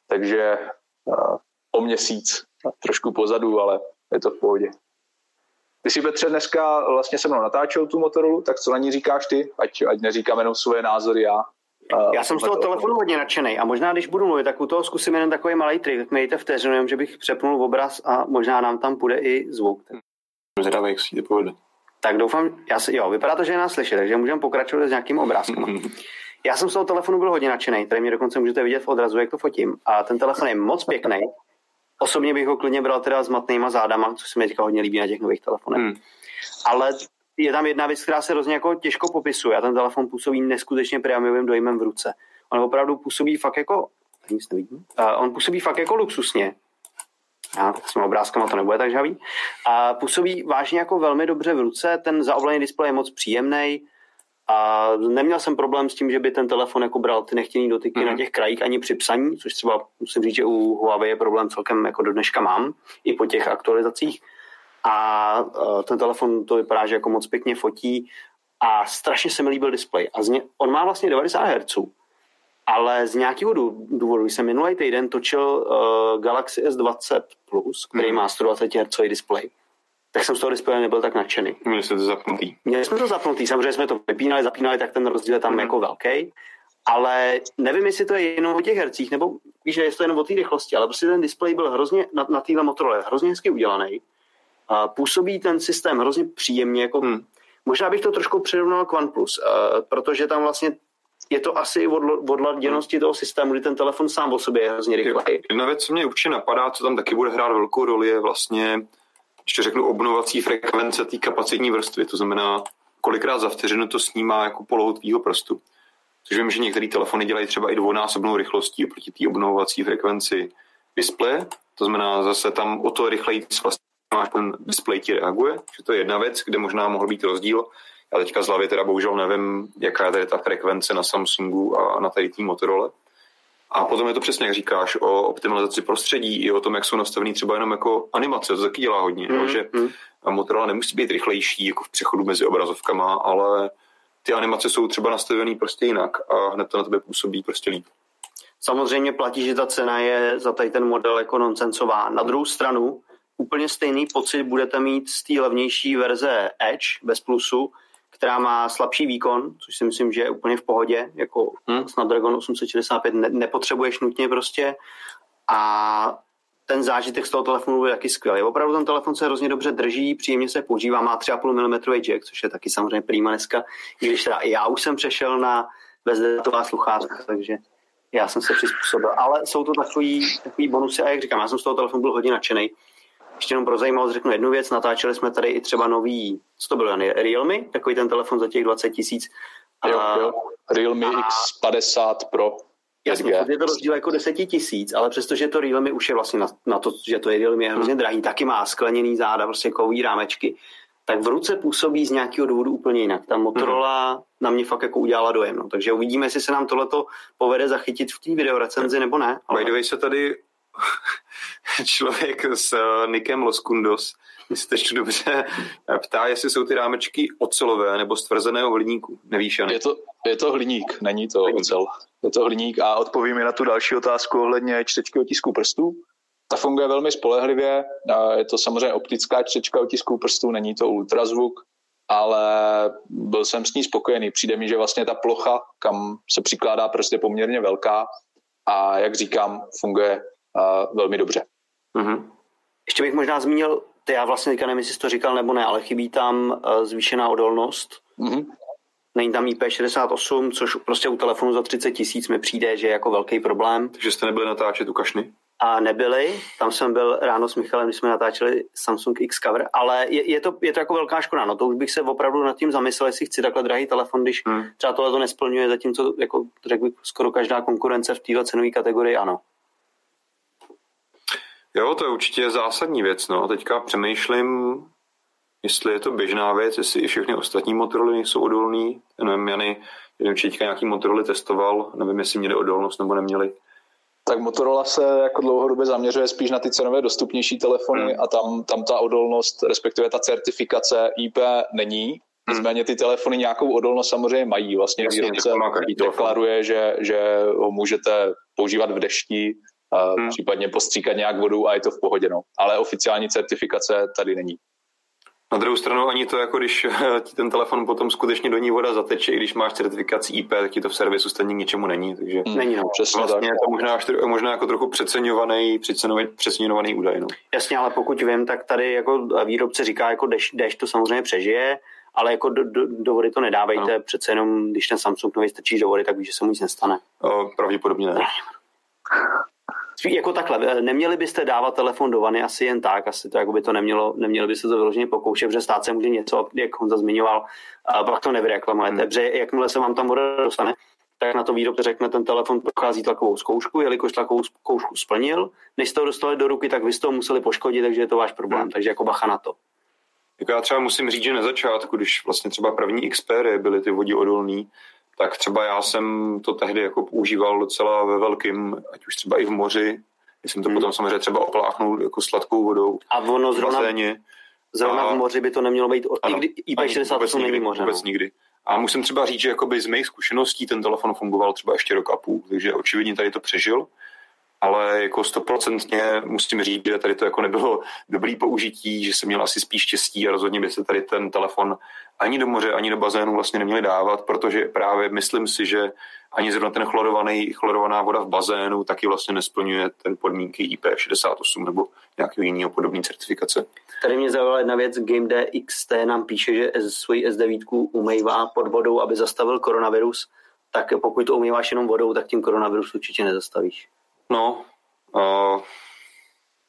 Takže uh, o měsíc, trošku pozadu, ale je to v pohodě. Ty jsi Petře dneska vlastně se mnou natáčel tu Motorola, tak co na ní říkáš ty? Ať, ať neříkám jenom svoje názory já. Já jsem z toho telefonu hodně nadšený a možná, když budu mluvit, tak u toho zkusím jenom takový malý trik, tak mějte vteřinu, jenom, že bych přepnul obraz a možná nám tam půjde i zvuk. Zvědavý, jak si to povede. Tak doufám, já si, jo, vypadá to, že je nás slyšet, takže můžeme pokračovat s nějakým obrázkem. Já jsem z toho telefonu byl hodně nadšený, tady mě dokonce můžete vidět v odrazu, jak to fotím. A ten telefon je moc pěkný. Osobně bych ho klidně bral teda s matnýma zádama, což se mi teďka hodně líbí na těch nových telefonech. Hmm. Ale je tam jedna věc, která se hrozně jako těžko popisuje a ten telefon působí neskutečně prémiovým dojmem v ruce. On opravdu působí fakt jako, nic nevidím, uh, on působí fakt jako luxusně, a s těmi obrázkama to nebude tak žavý. A působí vážně jako velmi dobře v ruce, ten zaoblený displej je moc příjemný. A neměl jsem problém s tím, že by ten telefon jako bral ty nechtěný dotyky mm. na mhm. těch krajích ani při psaní, což třeba musím říct, že u Huawei je problém celkem jako do dneška mám, i po těch aktualizacích a e, ten telefon to vypadá, že jako moc pěkně fotí a strašně se mi líbil displej. A ně, on má vlastně 90 Hz, ale z nějakého důvodu, když jsem minulý týden točil uh, Galaxy S20 Plus, který mm. má 120 Hz displej, tak jsem z toho displeje nebyl tak nadšený. Měli jsme to zapnutý. Měli jsme to zapnutý, samozřejmě jsme to vypínali, zapínali, tak ten rozdíl je tam mm. jako velký. Ale nevím, jestli to je jenom o těch hercích, nebo víš, že je to jenom o té rychlosti, ale prostě ten displej byl hrozně na, na téhle Motorola hrozně hezky udělaný působí ten systém hrozně příjemně, jako hmm. možná bych to trošku přirovnal k OnePlus, uh, protože tam vlastně je to asi od, od laděnosti hmm. toho systému, kdy ten telefon sám o sobě je hrozně rychlej. Jedna věc, co mě určitě napadá, co tam taky bude hrát velkou roli, je vlastně, ještě řeknu, obnovací frekvence té kapacitní vrstvy, to znamená, kolikrát za vteřinu to snímá jako polohu tvýho prstu. Což vím, že některé telefony dělají třeba i dvounásobnou rychlostí oproti té obnovovací frekvenci displeje, to znamená zase tam o to rychleji vlastně máš ten display ti reaguje, že to je jedna věc, kde možná mohl být rozdíl. Já teďka z hlavy teda bohužel nevím, jaká je tady ta frekvence na Samsungu a na tady tým Motorola. A potom je to přesně, jak říkáš, o optimalizaci prostředí i o tom, jak jsou nastavený třeba jenom jako animace, to taky dělá hodně, mm, že. Motorola nemusí být rychlejší jako v přechodu mezi obrazovkama, ale ty animace jsou třeba nastavené prostě jinak a hned to na tebe působí prostě líp. Samozřejmě platí, že ta cena je za tady ten model jako nonsensová. Na druhou stranu, úplně stejný pocit budete mít z té levnější verze Edge bez plusu, která má slabší výkon, což si myslím, že je úplně v pohodě, jako hmm. Snapdragon 865 ne, nepotřebuješ nutně prostě a ten zážitek z toho telefonu je taky skvělý. Opravdu ten telefon se hrozně dobře drží, příjemně se používá, má 3,5 mm jack, což je taky samozřejmě prýma dneska, i když teda já už jsem přešel na bezdatová sluchátka, takže já jsem se přizpůsobil. Ale jsou to takový, takový bonusy a jak říkám, já jsem z toho telefonu byl hodně nadšený. Ještě jenom pro zajímavost řeknu jednu věc, natáčeli jsme tady i třeba nový, co to byl, Realme, takový ten telefon za těch 20 tisíc. Jo, jo, Realme a, X50 Pro. Jasně, je to rozdíl jako deseti tisíc, ale přestože to Realme už je vlastně na, na to, že to je Realme je hrozně hmm. drahý, taky má skleněný záda, prostě kový rámečky, tak v ruce působí z nějakého důvodu úplně jinak. Ta Motorola hmm. na mě fakt jako udělala dojem. No. Takže uvidíme, jestli se nám tohleto povede zachytit v té videorecenzi nebo ne. Ale... By the way se tady (laughs) člověk s uh, Nikem Loskundos, jestli to dobře, ptá, jestli jsou ty rámečky ocelové nebo z tvrzeného hliníku. Nevíš, Je to, je to hliník, není to hliník. ocel. Je to hliník a odpovím na tu další otázku ohledně čtečky otisků prstů. Ta funguje velmi spolehlivě, je to samozřejmě optická čtečka otisků prstů, není to ultrazvuk, ale byl jsem s ní spokojený. Přijde mi, že vlastně ta plocha, kam se přikládá prst, je poměrně velká a jak říkám, funguje velmi dobře. Mm-hmm. Ještě bych možná zmínil, ty já vlastně teďka nevím, jestli jsi to říkal nebo ne, ale chybí tam zvýšená odolnost. Mm-hmm. Není tam IP68, což prostě u telefonu za 30 tisíc mi přijde, že je jako velký problém. Takže jste nebyli natáčet u kašny? A nebyli, tam jsem byl ráno s Michalem, když jsme natáčeli Samsung X Cover, ale je, je, to, je to jako velká škoda, no to už bych se opravdu nad tím zamyslel, jestli chci takhle drahý telefon, když hmm. třeba tohle to nesplňuje, zatímco jako řekl bych skoro každá konkurence v této cenové kategorii, ano. Jo, to je určitě zásadní věc, no. Teďka přemýšlím, jestli je to běžná věc, jestli i všechny ostatní Motorola jsou odolný. Já nevím, Jany, nevím, či teďka nějaký Motorola testoval, nevím, jestli měli odolnost nebo neměli. Tak Motorola se jako dlouhodobě zaměřuje spíš na ty cenově dostupnější telefony hmm. a tam, tam ta odolnost, respektive ta certifikace IP není. Hmm. Nicméně ty telefony nějakou odolnost samozřejmě mají. Vlastně Jasně, výrobce deklaruje, že, že ho můžete používat v dešti, hmm. případně postříkat nějak vodou a je to v pohodě. No. Ale oficiální certifikace tady není. Na druhou stranu ani to, jako když ti ten telefon potom skutečně do ní voda zateče, i když máš certifikaci IP, tak ti to v servisu stejně ničemu není. Takže hmm, není, no. Přesně vlastně tak. je to možná, možná jako trochu přeceňovaný, přeceňovaný údaj. No. Jasně, ale pokud vím, tak tady jako výrobce říká, jako deš, deš to samozřejmě přežije, ale jako do, do, do vody to nedávejte, no. přece jenom když ten Samsung nový strčí do vody, tak víš, že se mu nic nestane. O, pravděpodobně ne (laughs) jako takhle, eh, neměli byste dávat telefon do vany asi jen tak, asi to jako by to nemělo, neměli byste to vyloženě pokoušet, protože stát se může něco, jak Honza zmiňoval, a pak to nevyreklamujete, hmm. protože jakmile se vám tam voda dostane, tak na to výrobce řekne, ten telefon prochází tlakovou zkoušku, jelikož tlakovou zkoušku splnil, než jste ho dostali do ruky, tak vy jste to museli poškodit, takže je to váš problém, hmm. takže jako bacha na to. Jako já třeba musím říct, že na začátku, když vlastně třeba první Xperia byly ty odolný, tak třeba já jsem to tehdy jako používal docela ve velkým, ať už třeba i v moři, když jsem to hmm. potom samozřejmě třeba opláchnul jako sladkou vodou. A ono zrovna, zrovna a, v moři by to nemělo být, ano, IP60 to není moře. Vůbec no. nikdy. A musím třeba říct, že z mých zkušeností ten telefon fungoval třeba ještě rok a půl, takže očividně tady to přežil ale jako stoprocentně musím říct, že tady to jako nebylo dobrý použití, že jsem měl asi spíš štěstí a rozhodně by se tady ten telefon ani do moře, ani do bazénu vlastně neměli dávat, protože právě myslím si, že ani zrovna ten chlorovaný, chlorovaná voda v bazénu taky vlastně nesplňuje ten podmínky IP68 nebo nějakého jiného podobné certifikace. Tady mě zaujala jedna věc, GameDXT nám píše, že svoji S9 umývá pod vodou, aby zastavil koronavirus, tak pokud to umýváš jenom vodou, tak tím koronavirus určitě nezastavíš. No, uh,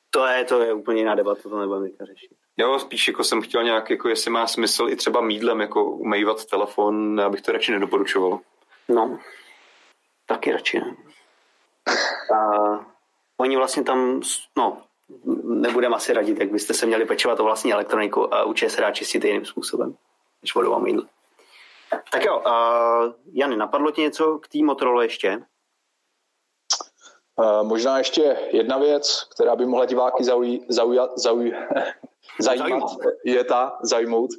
to je, to je úplně jiná debata, to nebudeme teďka řešit. Jo, spíš jako jsem chtěl nějak, jako jestli má smysl i třeba mídlem jako umývat telefon, abych to radši nedoporučoval. No, taky radši ne. A oni vlastně tam, no, nebudeme asi radit, jak byste se měli pečovat o vlastní elektroniku a určitě se dá čistit jiným způsobem, než vodou a mídlem. Tak jo, uh, Jany, napadlo ti něco k té Motorola ještě? Možná ještě jedna věc, která by mohla diváky zauj, zauj, zauj, (laughs) zajímat, je ta, zajmout.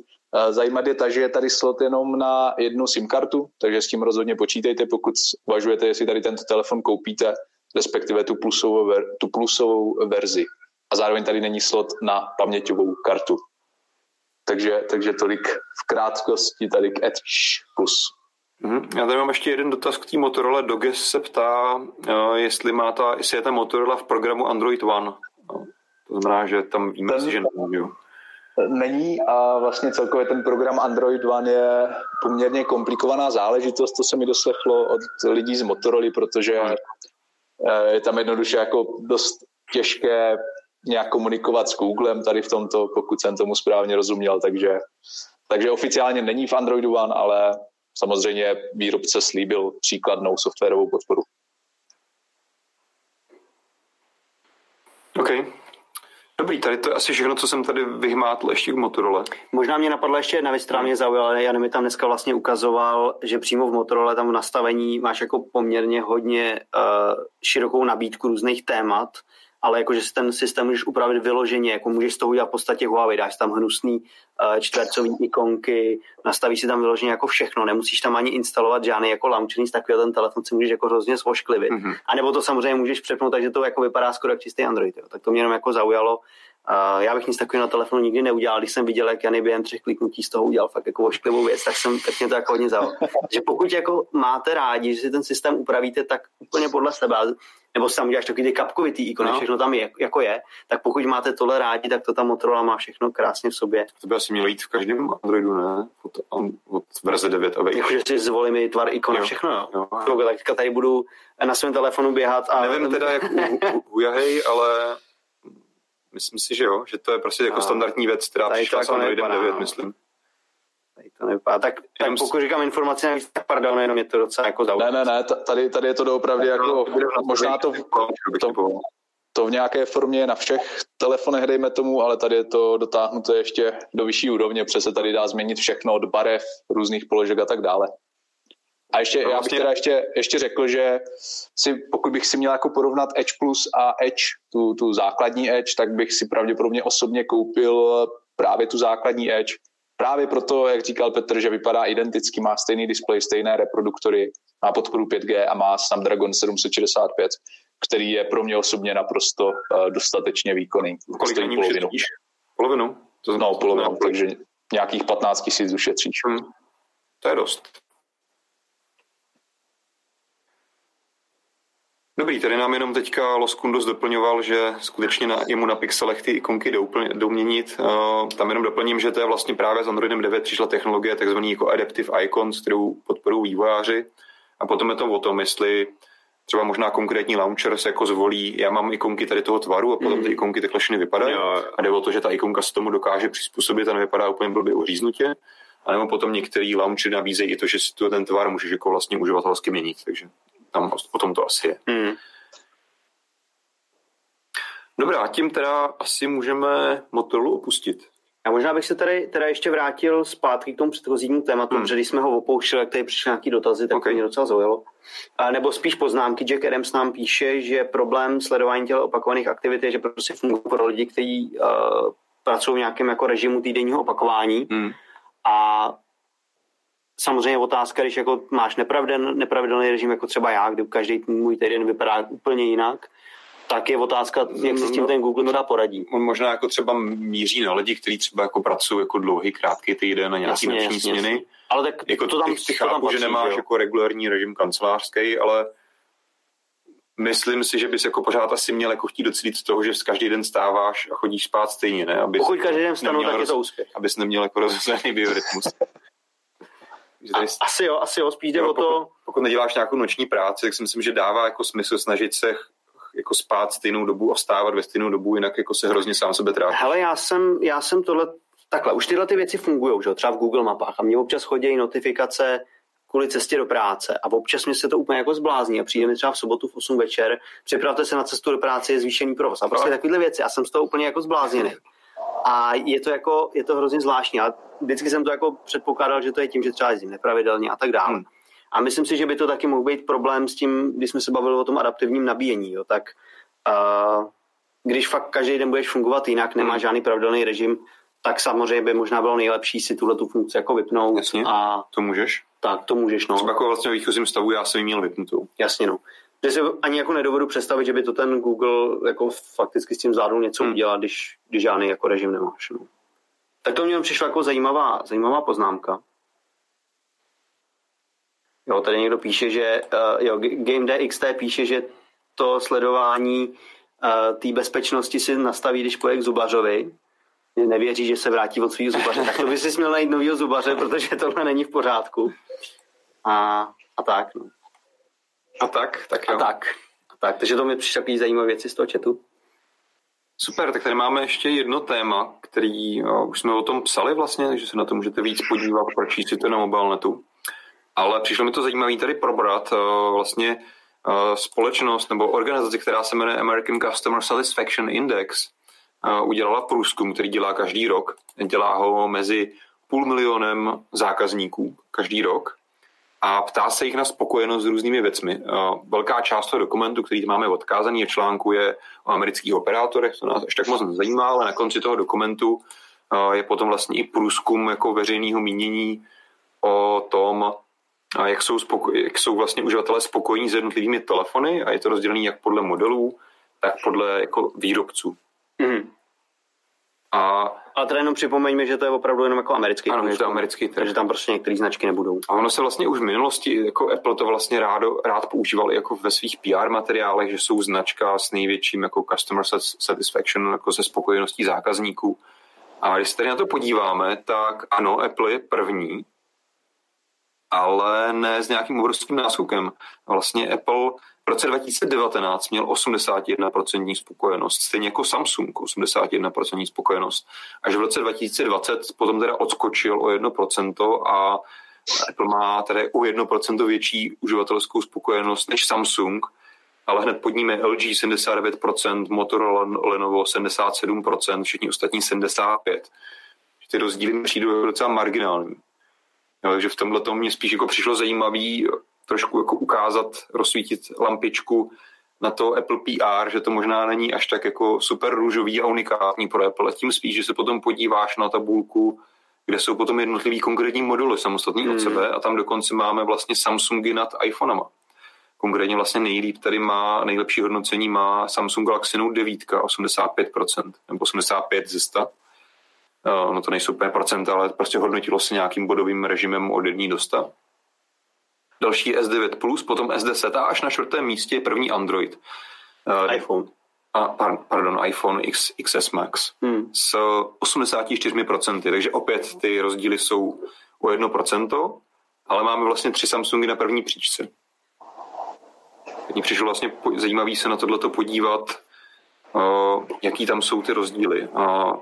Zajímat je ta, že je tady slot jenom na jednu SIM kartu, takže s tím rozhodně počítejte, pokud uvažujete, jestli tady tento telefon koupíte, respektive tu plusovou, ver, tu plusovou verzi. A zároveň tady není slot na paměťovou kartu. Takže, takže tolik v krátkosti tady k Edge Plus. Mhm. Já tady mám ještě jeden dotaz k té Motorola. Doges se ptá, eh, jestli, má ta, jestli je ta Motorola v programu Android One. No, to znamená, že tam víme ten, si, že není. Není a vlastně celkově ten program Android One je poměrně komplikovaná záležitost, to se mi doslechlo od lidí z Motorola, protože eh, je tam jednoduše jako dost těžké nějak komunikovat s Googlem tady v tomto, pokud jsem tomu správně rozuměl, takže, takže oficiálně není v Androidu One, ale samozřejmě výrobce slíbil příkladnou softwarovou podporu. OK. Dobrý, tady to je asi všechno, co jsem tady vyhmátl ještě k Motorola. Možná mě napadla ještě jedna věc, která mě zaujala. Já mi tam dneska vlastně ukazoval, že přímo v Motorola tam v nastavení máš jako poměrně hodně uh, širokou nabídku různých témat ale jakože si ten systém můžeš upravit vyloženě, jako můžeš z toho udělat v podstatě Huawei, dáš tam hnusný uh, čtvercový ikonky, nastavíš si tam vyloženě jako všechno, nemusíš tam ani instalovat žádný jako launcher, nic takového, ten telefon si můžeš jako hrozně zvošklivit. Mm-hmm. A nebo to samozřejmě můžeš přepnout, takže to jako vypadá skoro jak čistý Android. Jo. Tak to mě jenom jako zaujalo. Uh, já bych nic takového na telefonu nikdy neudělal, když jsem viděl, jak Jany během třech kliknutí z toho udělal fakt jako ošklivou věc, tak, jsem, tak mě to jako hodně zaujalo. (laughs) že pokud jako máte rádi, že si ten systém upravíte tak úplně podle sebe, nebo si tam uděláš takový ty kapkovitý ikony, no. všechno tam je, jako je, tak pokud máte tohle rádi, tak to ta Motorola má všechno krásně v sobě. To by asi mělo jít v každém Androidu, ne? Od, od verze 9 a Jakože si zvolím i tvar ikon a všechno, jo. jo, jo. Tak tady budu na svém telefonu běhat. A... Nevím teda jak u, u Jahej, ale myslím si, že jo, že to je prostě jako a standardní věc, která přišla s jako Androidem 9, no. myslím. Tady to nevypadá. Tak, tak pokud říkám informaci navíc, tak pardon, jenom je to docela jako zaujím. Ne, ne, ne, tady, tady je to doopravdy jako, možná to, to, to v nějaké formě na všech telefonech, dejme tomu, ale tady je to dotáhnuto ještě do vyšší úrovně, protože se tady dá změnit všechno od barev, různých položek a tak dále. A ještě, já bych vlastně- teda ještě, ještě řekl, že si, pokud bych si měl jako porovnat Edge Plus a Edge, tu, tu základní Edge, tak bych si pravděpodobně osobně koupil právě tu základní Edge, Právě proto, jak říkal Petr, že vypadá identicky, má stejný displej, stejné reproduktory, má podporu 5G a má Snapdragon 765, který je pro mě osobně naprosto uh, dostatečně výkonný. Kolik na polovinu. Polovinu? To no, polovinu, takže nějakých 15 tisíc ušetříš. Hmm. To je dost. Dobrý, tady nám jenom teďka Los Kundos doplňoval, že skutečně na, jemu na pixelech ty ikonky jdou, jdou měnit. Uh, tam jenom doplním, že to je vlastně právě s Androidem 9 přišla technologie takzvaný jako Adaptive Icons, kterou podporují vývojáři. A potom je to o tom, jestli třeba možná konkrétní launcher se jako zvolí, já mám ikonky tady toho tvaru a potom mm. ty ikonky takhle všechny vypadají. Jo. A jde o to, že ta ikonka se tomu dokáže přizpůsobit a nevypadá úplně blbě uříznutě. A nebo potom některý launcher nabízejí i to, že si tu ten tvar můžeš jako vlastně uživatelsky měnit. Takže tam o tom to asi je. Mm. Dobrá, tím teda asi můžeme Motorola opustit. A možná bych se tady teda ještě vrátil zpátky k tomu předchozímu tématu, hmm. protože když jsme ho opouštěli, jak tady přišly nějaké dotazy, tak okay. mě docela zaujalo. A nebo spíš poznámky, Jack Adams nám píše, že problém sledování těch opakovaných aktivit je, že prostě funguje pro lidi, kteří uh, pracují v nějakém jako režimu týdenního opakování. Hmm. A samozřejmě otázka, když jako máš nepravidelný, nepravidelný režim, jako třeba já, kdy každý můj týden vypadá úplně jinak, tak je otázka, jak si s tím ten Google teda poradí. On možná jako třeba míří na lidi, kteří třeba jako pracují jako dlouhý, krátký týden na nějaký jasně, noční jasně, směny. Ale tak jako to tam, ty, chápu, to tam patří, že nemáš jo. jako regulární režim kancelářský, ale myslím si, že bys jako pořád asi měl jako chtít docílit toho, že každý den stáváš a chodíš spát stejně, ne? Abys Pokud každý den vstanu, tak je to úspěch. Abys neměl jako rozhozený biorytmus. (laughs) A, asi jo, asi jo, spíš jde o to... Pokud, pokud neděláš nějakou noční práci, tak si myslím, že dává jako smysl snažit se jako spát stejnou dobu a vstávat ve stejnou dobu, jinak jako se hrozně sám sebe trápí. Hele, já jsem, já jsem tohle, takhle, už tyhle ty věci fungují, že? třeba v Google mapách a mě občas chodí notifikace kvůli cestě do práce a občas mě se to úplně jako zblázní a přijde mi třeba v sobotu v 8 večer, připravte se na cestu do práce, je zvýšený provoz a prostě takovéhle věci a jsem z toho úplně jako zblázněný. A je to jako, je to hrozně zvláštní, ale vždycky jsem to jako předpokládal, že to je tím, že třeba jezdím nepravidelně a tak dále. Hmm. A myslím si, že by to taky mohl být problém s tím, když jsme se bavili o tom adaptivním nabíjení. Jo, tak uh, když fakt každý den budeš fungovat jinak, nemá hmm. žádný pravidelný režim, tak samozřejmě by možná bylo nejlepší si tuhle tu funkci jako vypnout. Jasně, a to můžeš. Tak, to můžeš, no. Třeba jako vlastně v výchozím stavu já jsem ji měl vypnutou. Jasně, no. Že si ani jako nedovedu představit, že by to ten Google jako fakticky s tím zvládnul něco hmm. udělat, když, když žádný jako režim nemáš. No. Tak to mě přišla jako zajímavá, zajímavá poznámka. Jo, tady někdo píše, že uh, jo, GameDXT píše, že to sledování uh, té bezpečnosti si nastaví, když pojede k zubařovi. Nevěří, že se vrátí od svého zubaře. tak to by si měl najít nového zubaře, protože tohle není v pořádku. A, a tak, no. A tak, tak jo. A tak. A tak, takže to mi přišly takové zajímavé věci z toho chatu. Super, tak tady máme ještě jedno téma, který jo, už jsme o tom psali vlastně, takže se na to můžete víc podívat, pročíst si to na mobilnetu ale přišlo mi to zajímavé tady probrat. Eh, vlastně společnost nebo organizace, která se jmenuje American Customer Satisfaction Index, udělala průzkum, který dělá každý rok. Dělá ho mezi půl milionem zákazníků každý rok a ptá se jich na spokojenost s různými věcmi. Velká část toho dokumentu, který máme odkázaný, je článku, je o amerických operátorech, to nás ještě tak moc nezajímá, ale na konci toho dokumentu je potom vlastně i průzkum jako veřejného mínění o tom, jak jsou, spoko- jak jsou vlastně uživatelé spokojení s jednotlivými telefony a je to rozdělené jak podle modelů, tak podle jako výrobců. Mm. A ale teda jenom připomeňme, že to je opravdu jenom jako americký Ano, je to americký trh. Takže tam prostě některé značky nebudou. A ono se vlastně už v minulosti, jako Apple to vlastně rádo, rád používal jako ve svých PR materiálech, že jsou značka s největším jako customer satisfaction, jako se spokojeností zákazníků. A když se tady na to podíváme, tak ano, Apple je první, ale ne s nějakým obrovským náskokem. Vlastně Apple v roce 2019 měl 81% spokojenost, stejně jako Samsung 81% spokojenost. Až v roce 2020 potom teda odskočil o 1% a Apple má tedy o 1% větší uživatelskou spokojenost než Samsung, ale hned pod ním je LG 79%, Motorola Lenovo 77%, všichni ostatní 75%. Ty rozdíly přijdou docela marginální. Jo, takže v tomhle tom mě spíš jako přišlo zajímavý trošku jako ukázat, rozsvítit lampičku na to Apple PR, že to možná není až tak jako super růžový a unikátní pro Apple. Tím spíš, že se potom podíváš na tabulku, kde jsou potom jednotlivý konkrétní moduly samostatný hmm. od sebe a tam dokonce máme vlastně Samsungy nad iPhonama. Konkrétně vlastně nejlíp tady má, nejlepší hodnocení má Samsung Galaxy Note 9, 85%, nebo 85 ze 100. No to nejsou úplně procenta, ale prostě hodnotilo se nějakým bodovým režimem od 1 do 100 další S9+, potom S10 a až na čtvrtém místě je první Android. Uh, iPhone. A, pardon, iPhone X, XS Max hmm. s 84%, takže opět ty rozdíly jsou o 1%, ale máme vlastně tři Samsungy na první příčce. Mně přišlo vlastně zajímavý se na tohleto podívat, uh, jaký tam jsou ty rozdíly. Uh,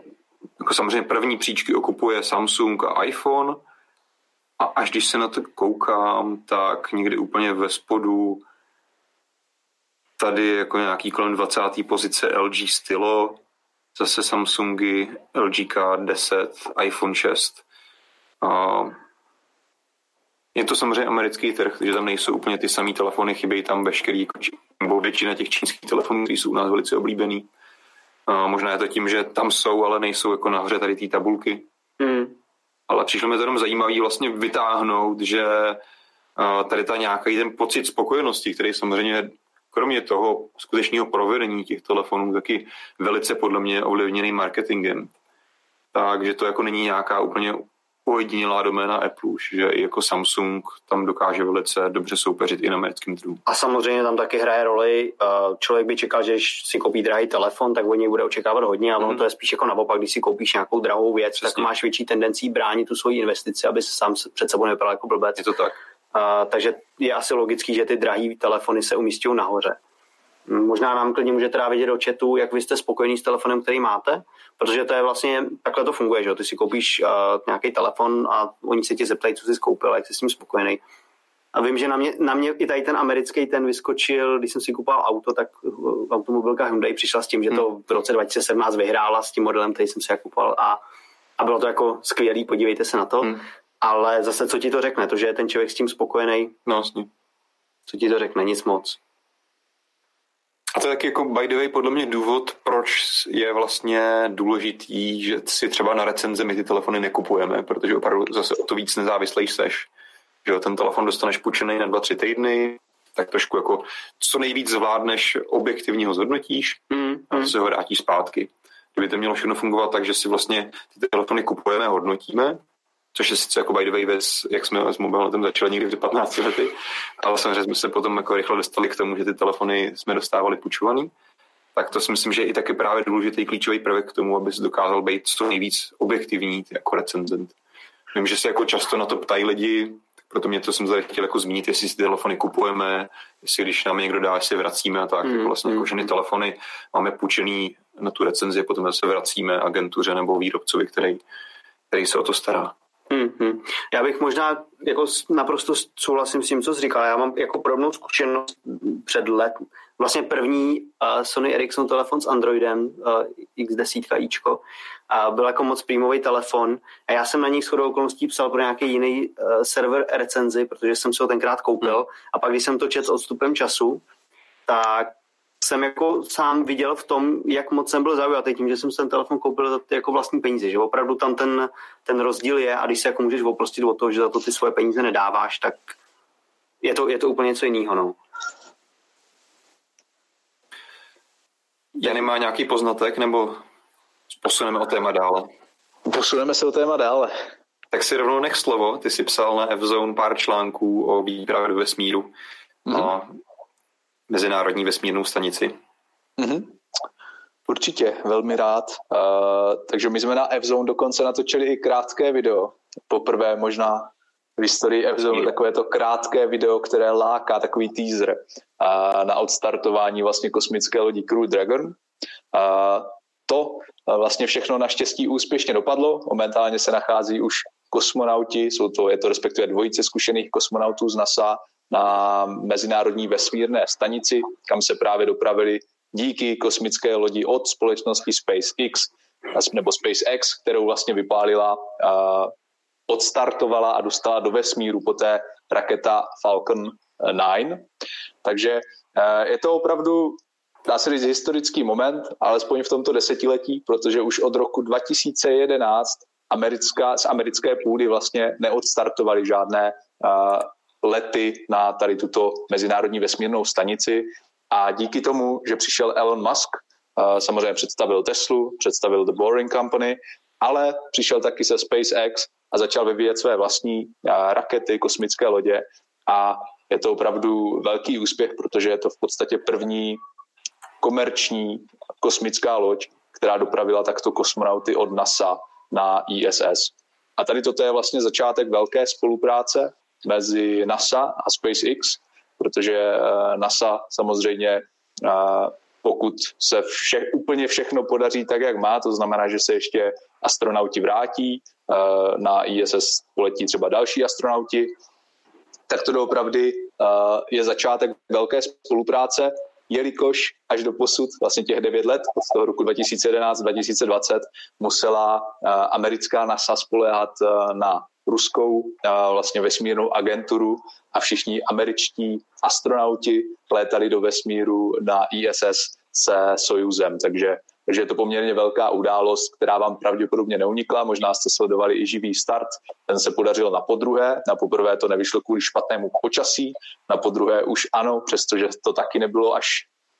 jako samozřejmě první příčky okupuje Samsung a iPhone, a až když se na to koukám, tak někdy úplně ve spodu tady je jako nějaký kolem 20. pozice LG Stylo, zase Samsungy, LG K10, iPhone 6. A je to samozřejmě americký trh, takže tam nejsou úplně ty samé telefony, chybějí tam veškerý, nebo většina těch čínských telefonů, které jsou u nás velice oblíbený. Možná je to tím, že tam jsou, ale nejsou jako nahoře tady ty tabulky. Mm ale přišlo mi to jenom zajímavý vlastně vytáhnout, že tady ta nějaký ten pocit spokojenosti, který samozřejmě kromě toho skutečného provedení těch telefonů taky velice podle mě ovlivněný marketingem. Takže to jako není nějaká úplně ojedinělá doména Apple, že i jako Samsung tam dokáže velice dobře soupeřit i na americkém trhu. A samozřejmě tam taky hraje roli, eh, člověk by čekal, že když si koupí drahý telefon, tak od něj bude očekávat hodně, ale mm. to je spíš jako naopak, když si koupíš nějakou drahou věc, Přesně. tak máš větší tendenci bránit tu svoji investici, aby se sám před sebou nevypadal jako blbec. Je to tak. Uh, takže je asi logický, že ty drahé telefony se umístějí nahoře. Možná nám klidně můžete dát vědět do chatu, jak vy jste spokojení s telefonem, který máte, protože to je vlastně, takhle to funguje, že ty si koupíš uh, nějaký telefon a oni se tě zeptají, co jsi koupil, jak jsi s tím spokojený. A vím, že na mě, na mě i tady ten americký ten vyskočil, když jsem si kupoval auto, tak uh, automobilka Hyundai přišla s tím, že to v roce 2017 vyhrála s tím modelem, který jsem si kupoval a, a bylo to jako skvělý, podívejte se na to. Hmm. Ale zase, co ti to řekne? To, že je ten člověk s tím spokojený? No, jasně. Co ti to řekne? Nic moc. A to je taky jako by the way podle mě důvod, proč je vlastně důležitý, že si třeba na recenze my ty telefony nekupujeme, protože opravdu zase o to víc nezávislej seš. Že ten telefon dostaneš půjčený na dva, tři týdny, tak trošku jako co nejvíc zvládneš, objektivně ho zhodnotíš mm, a mm. se ho vrátíš zpátky. Kdyby to mělo všechno fungovat tak, že si vlastně ty telefony kupujeme, hodnotíme, což je sice jako by the way věc, jak jsme s mobilem začali někdy v 15 lety, ale samozřejmě jsme se potom jako rychle dostali k tomu, že ty telefony jsme dostávali půjčovaný, tak to si myslím, že je i taky právě důležitý klíčový prvek k tomu, aby se dokázal být co nejvíc objektivní jako recenzent. Vím, že se jako často na to ptají lidi, proto mě to jsem tady chtěl jako zmínit, jestli si ty telefony kupujeme, jestli když nám někdo dá, jestli vracíme a tak. Mm, jako vlastně mm. jako ženy telefony máme půjčený na tu recenzi, potom se vracíme agentuře nebo výrobcovi, který, který se o to stará. Mm-hmm. Já bych možná jako naprosto souhlasím s tím, co jsi říkal. Já mám jako podobnou zkušenost před let. Vlastně první uh, Sony Ericsson telefon s Androidem, uh, X10 ičko, uh, byl jako moc prímový telefon a já jsem na něj shodou okolností psal pro nějaký jiný uh, server recenzi, protože jsem si ho tenkrát koupil mm. a pak, když jsem to čet s odstupem času, tak jsem jako sám viděl v tom, jak moc jsem byl zaujatý tím, že jsem si ten telefon koupil za ty jako vlastní peníze, že opravdu tam ten, ten rozdíl je a když se jako můžeš oprostit od toho, že za to ty svoje peníze nedáváš, tak je to, je to úplně něco jiného. No. Jany má nějaký poznatek, nebo posuneme o téma dále? Posuneme se o téma dále. Tak si rovnou nech slovo. Ty jsi psal na F-Zone pár článků o výpravě do vesmíru. Mm-hmm. A Mezinárodní vesmírnou stanici. Mm-hmm. Určitě, velmi rád. Uh, takže my jsme na F-Zone dokonce natočili i krátké video. Poprvé možná v historii F-Zone takové to krátké video, které láká takový teaser uh, na odstartování vlastně kosmické lodi Crew Dragon. Uh, to uh, vlastně všechno naštěstí úspěšně dopadlo. Momentálně se nachází už kosmonauti, jsou to, je to respektive dvojice zkušených kosmonautů z NASA na Mezinárodní vesmírné stanici, kam se právě dopravili díky kosmické lodi od společnosti SpaceX nebo SpaceX, kterou vlastně vypálila, odstartovala a dostala do vesmíru poté raketa Falcon 9. Takže uh, je to opravdu dá se říct historický moment, alespoň v tomto desetiletí, protože už od roku 2011 americká, z americké půdy vlastně neodstartovali žádné lety na tady tuto mezinárodní vesmírnou stanici. A díky tomu, že přišel Elon Musk, samozřejmě představil Teslu, představil The Boring Company, ale přišel taky se SpaceX a začal vyvíjet své vlastní rakety, kosmické lodě. A je to opravdu velký úspěch, protože je to v podstatě první komerční kosmická loď, která dopravila takto kosmonauty od NASA na ISS. A tady toto je vlastně začátek velké spolupráce mezi NASA a SpaceX, protože eh, NASA samozřejmě eh, pokud se vše, úplně všechno podaří tak, jak má, to znamená, že se ještě astronauti vrátí, eh, na ISS poletí třeba další astronauti, tak to doopravdy je začátek velké spolupráce, jelikož až do posud, vlastně těch devět let, od toho roku 2011-2020, musela americká NASA spolehat na ruskou vlastně vesmírnou agenturu a všichni američtí astronauti létali do vesmíru na ISS se Sojuzem, takže, takže je to poměrně velká událost, která vám pravděpodobně neunikla, možná jste sledovali i živý start, ten se podařil na podruhé, na poprvé to nevyšlo kvůli špatnému počasí, na podruhé už ano, přestože to taky nebylo až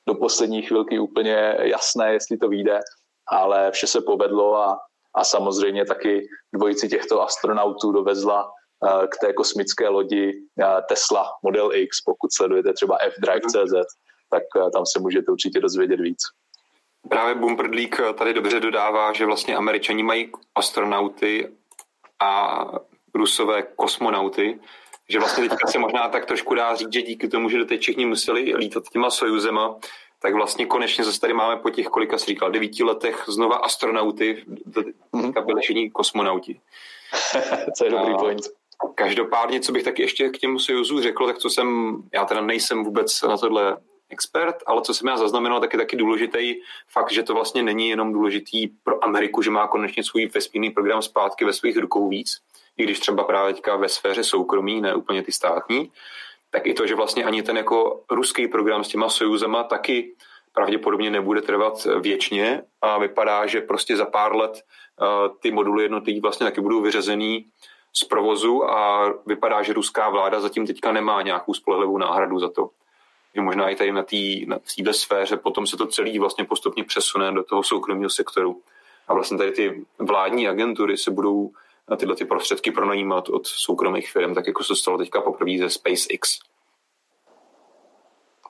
do poslední chvilky úplně jasné, jestli to vyjde, ale vše se povedlo a a samozřejmě taky dvojici těchto astronautů dovezla eh, k té kosmické lodi eh, Tesla Model X, pokud sledujete třeba fdrive.cz, tak eh, tam se můžete určitě dozvědět víc. Právě Bumperdlík tady dobře dodává, že vlastně američani mají astronauty a rusové kosmonauty, že vlastně teďka se možná tak trošku dá říct, že díky tomu, že do teď všichni museli lítat těma Sojuzema, tak vlastně konečně zase tady máme po těch, kolika jsi říkal, devíti letech znova astronauty, teďka byli všichni kosmonauti. (laughs) Co je dobrý point. Každopádně, co bych taky ještě k těmu Sojuzu řekl, tak co jsem, já teda nejsem vůbec na tohle expert, ale co jsem já zaznamenal, tak je taky důležitý fakt, že to vlastně není jenom důležitý pro Ameriku, že má konečně svůj vesmírný program zpátky ve svých rukou víc, i když třeba právě teďka ve sféře soukromí, ne úplně ty státní, tak i to, že vlastně ani ten jako ruský program s těma sojuzema taky pravděpodobně nebude trvat věčně a vypadá, že prostě za pár let uh, ty moduly jednotlivý vlastně taky budou vyřazený z provozu a vypadá, že ruská vláda zatím teďka nemá nějakou spolehlivou náhradu za to. Že možná i tady na té sféře potom se to celý vlastně postupně přesune do toho soukromého sektoru. A vlastně tady ty vládní agentury se budou na tyhle ty prostředky pronajímat od soukromých firm, tak jako se stalo teďka poprvé ze SpaceX.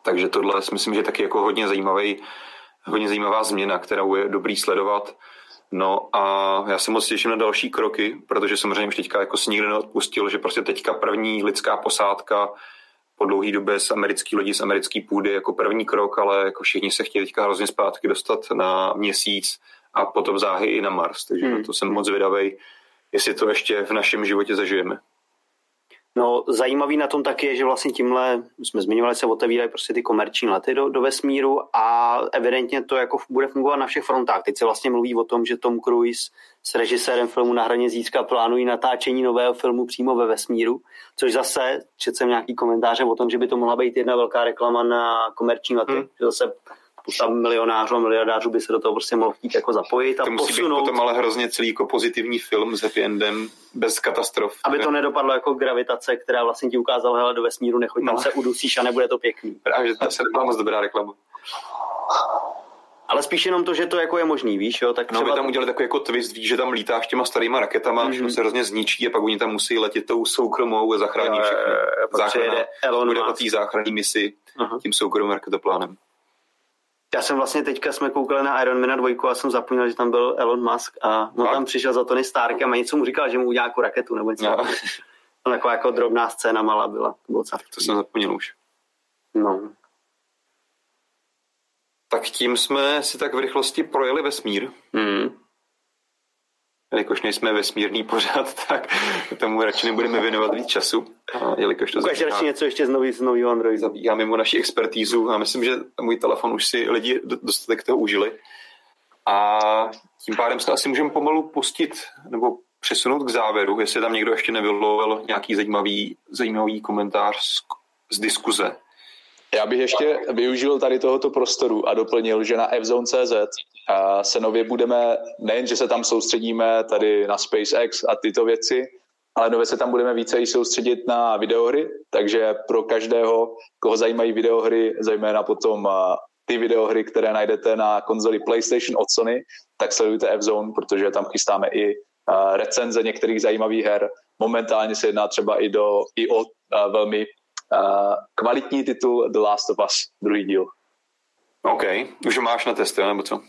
Takže tohle si myslím, že je taky jako hodně zajímavý, hodně zajímavá změna, kterou je dobrý sledovat. No a já se moc těším na další kroky, protože samozřejmě už teďka jako si nikdo neodpustil, že prostě teďka první lidská posádka po dlouhé době z americký lodi, z americké půdy jako první krok, ale jako všichni se chtějí teďka hrozně zpátky dostat na měsíc a potom záhy i na Mars, takže hmm. to jsem moc vydavej jestli to ještě v našem životě zažijeme. No, zajímavý na tom taky je, že vlastně tímhle, jsme zmiňovali, se otevírají prostě ty komerční lety do, do vesmíru a evidentně to jako bude fungovat na všech frontách. Teď se vlastně mluví o tom, že Tom Cruise s režisérem filmu Na hraně zítřka plánují natáčení nového filmu přímo ve vesmíru, což zase, četl jsem nějaký komentáře o tom, že by to mohla být jedna velká reklama na komerční lety, hmm. že zase tam milionářů a miliardářů by se do toho prostě mohl chtít jako zapojit a to musí posunout. být potom ale hrozně celý jako pozitivní film s happy endem, bez katastrof. Aby to nedopadlo jako gravitace, která vlastně ti ukázala, hele, do vesmíru nechoď, no. tam se udusíš a nebude to pěkný. Právě, že to se nebyla moc dobrá reklama. Ale spíš jenom to, že to jako je možný, víš, jo? Tak třeba... No, by tam udělali takový jako twist, víš, že tam lítáš těma starýma raketama, mm-hmm. se hrozně zničí a pak oni tam musí letět tou soukromou a zachrání všechny. Záchrana, Elon bude o té záchranné misi uh-huh. tím soukromým raketoplánem. Já jsem vlastně teďka jsme koukali na Iron Man 2 a jsem zapomněl, že tam byl Elon Musk a on tam přišel za Tony Stark a něco mu říkal, že mu udělá jako raketu nebo něco. No. (laughs) Taková jako drobná scéna malá byla. To, bylo to jsem zapomněl už. No. Tak tím jsme si tak v rychlosti projeli vesmír. Mm jelikož nejsme vesmírný pořád, (laughs) tak tomu radši nebudeme věnovat víc času. Jelikož to Ukáž radši něco ještě z nový, z nový Androidu. Zabíhá mimo naši expertízu a myslím, že můj telefon už si lidi dostatek toho užili. A tím pádem se asi můžeme pomalu pustit nebo přesunout k závěru, jestli tam někdo ještě nevylovil nějaký zajímavý, zajímavý komentář z, z diskuze. Já bych ještě využil tady tohoto prostoru a doplnil, že na fzone.cz se nově budeme, nejen, že se tam soustředíme tady na SpaceX a tyto věci, ale nově se tam budeme více i soustředit na videohry, takže pro každého, koho zajímají videohry, zejména potom ty videohry, které najdete na konzoli PlayStation od Sony, tak sledujte F-Zone, protože tam chystáme i recenze některých zajímavých her. Momentálně se jedná třeba i, do, i o velmi kvalitní titul The Last of Us, druhý díl. OK, už ho máš na test, nebo co?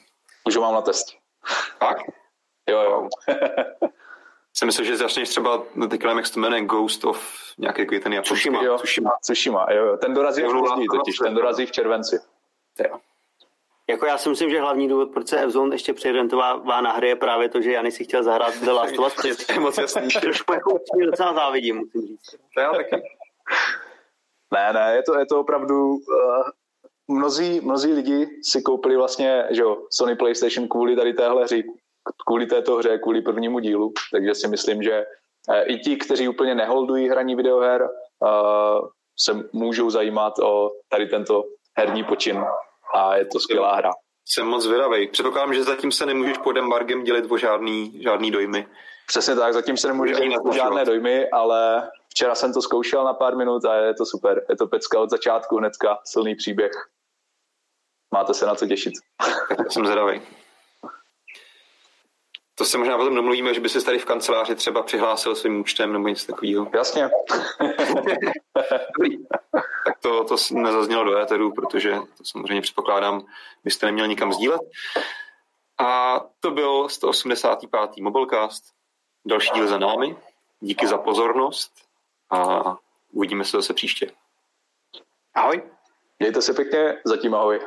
Už ho mám na test. Tak? Jo, jo. (laughs) Jsem myslel, že začneš třeba, no teď jak se to jmenuje, Ghost of nějaký takový ten japonský. Tsushima, jo. Tsushima. Tsushima, jo, jo. Ten dorazí v pozdí totiž, ten dorazí v červenci. Jo. Jako já si myslím, že hlavní důvod, proč se F-Zone ještě přeorientovává na hry, je právě to, že Jany si chtěl zahrát The Last of Us. (laughs) to je moc jasný. (laughs) Trošku jako docela závidím, musím říct. To já taky. Ne, ne, je to, je to opravdu... Uh, mnozí, mnozí lidi si koupili vlastně že jo, Sony PlayStation kvůli tady téhle hře, kvůli této hře, kvůli prvnímu dílu, takže si myslím, že uh, i ti, kteří úplně neholdují hraní videoher, uh, se můžou zajímat o tady tento herní počin a je to skvělá hra. Jsem moc zvědavý. Předpokládám, že zatím se nemůžeš pod embargem dělit o žádný, žádný dojmy. Přesně tak, zatím se nemůžeš dělit o žádné dojmy, ale Včera jsem to zkoušel na pár minut a je to super. Je to pecka od začátku hnedka, silný příběh. Máte se na co těšit. Tak jsem zvědavý. To se možná potom domluvíme, že by se tady v kanceláři třeba přihlásil svým účtem nebo něco takového. Jasně. Dobrý. Tak to, to nezaznělo do éteru, protože to samozřejmě předpokládám, byste neměl nikam sdílet. A to byl 185. Mobilecast. Další díl za námi. Díky za pozornost a uvidíme se zase příště. Ahoj. Mějte se pěkně, zatím ahoj.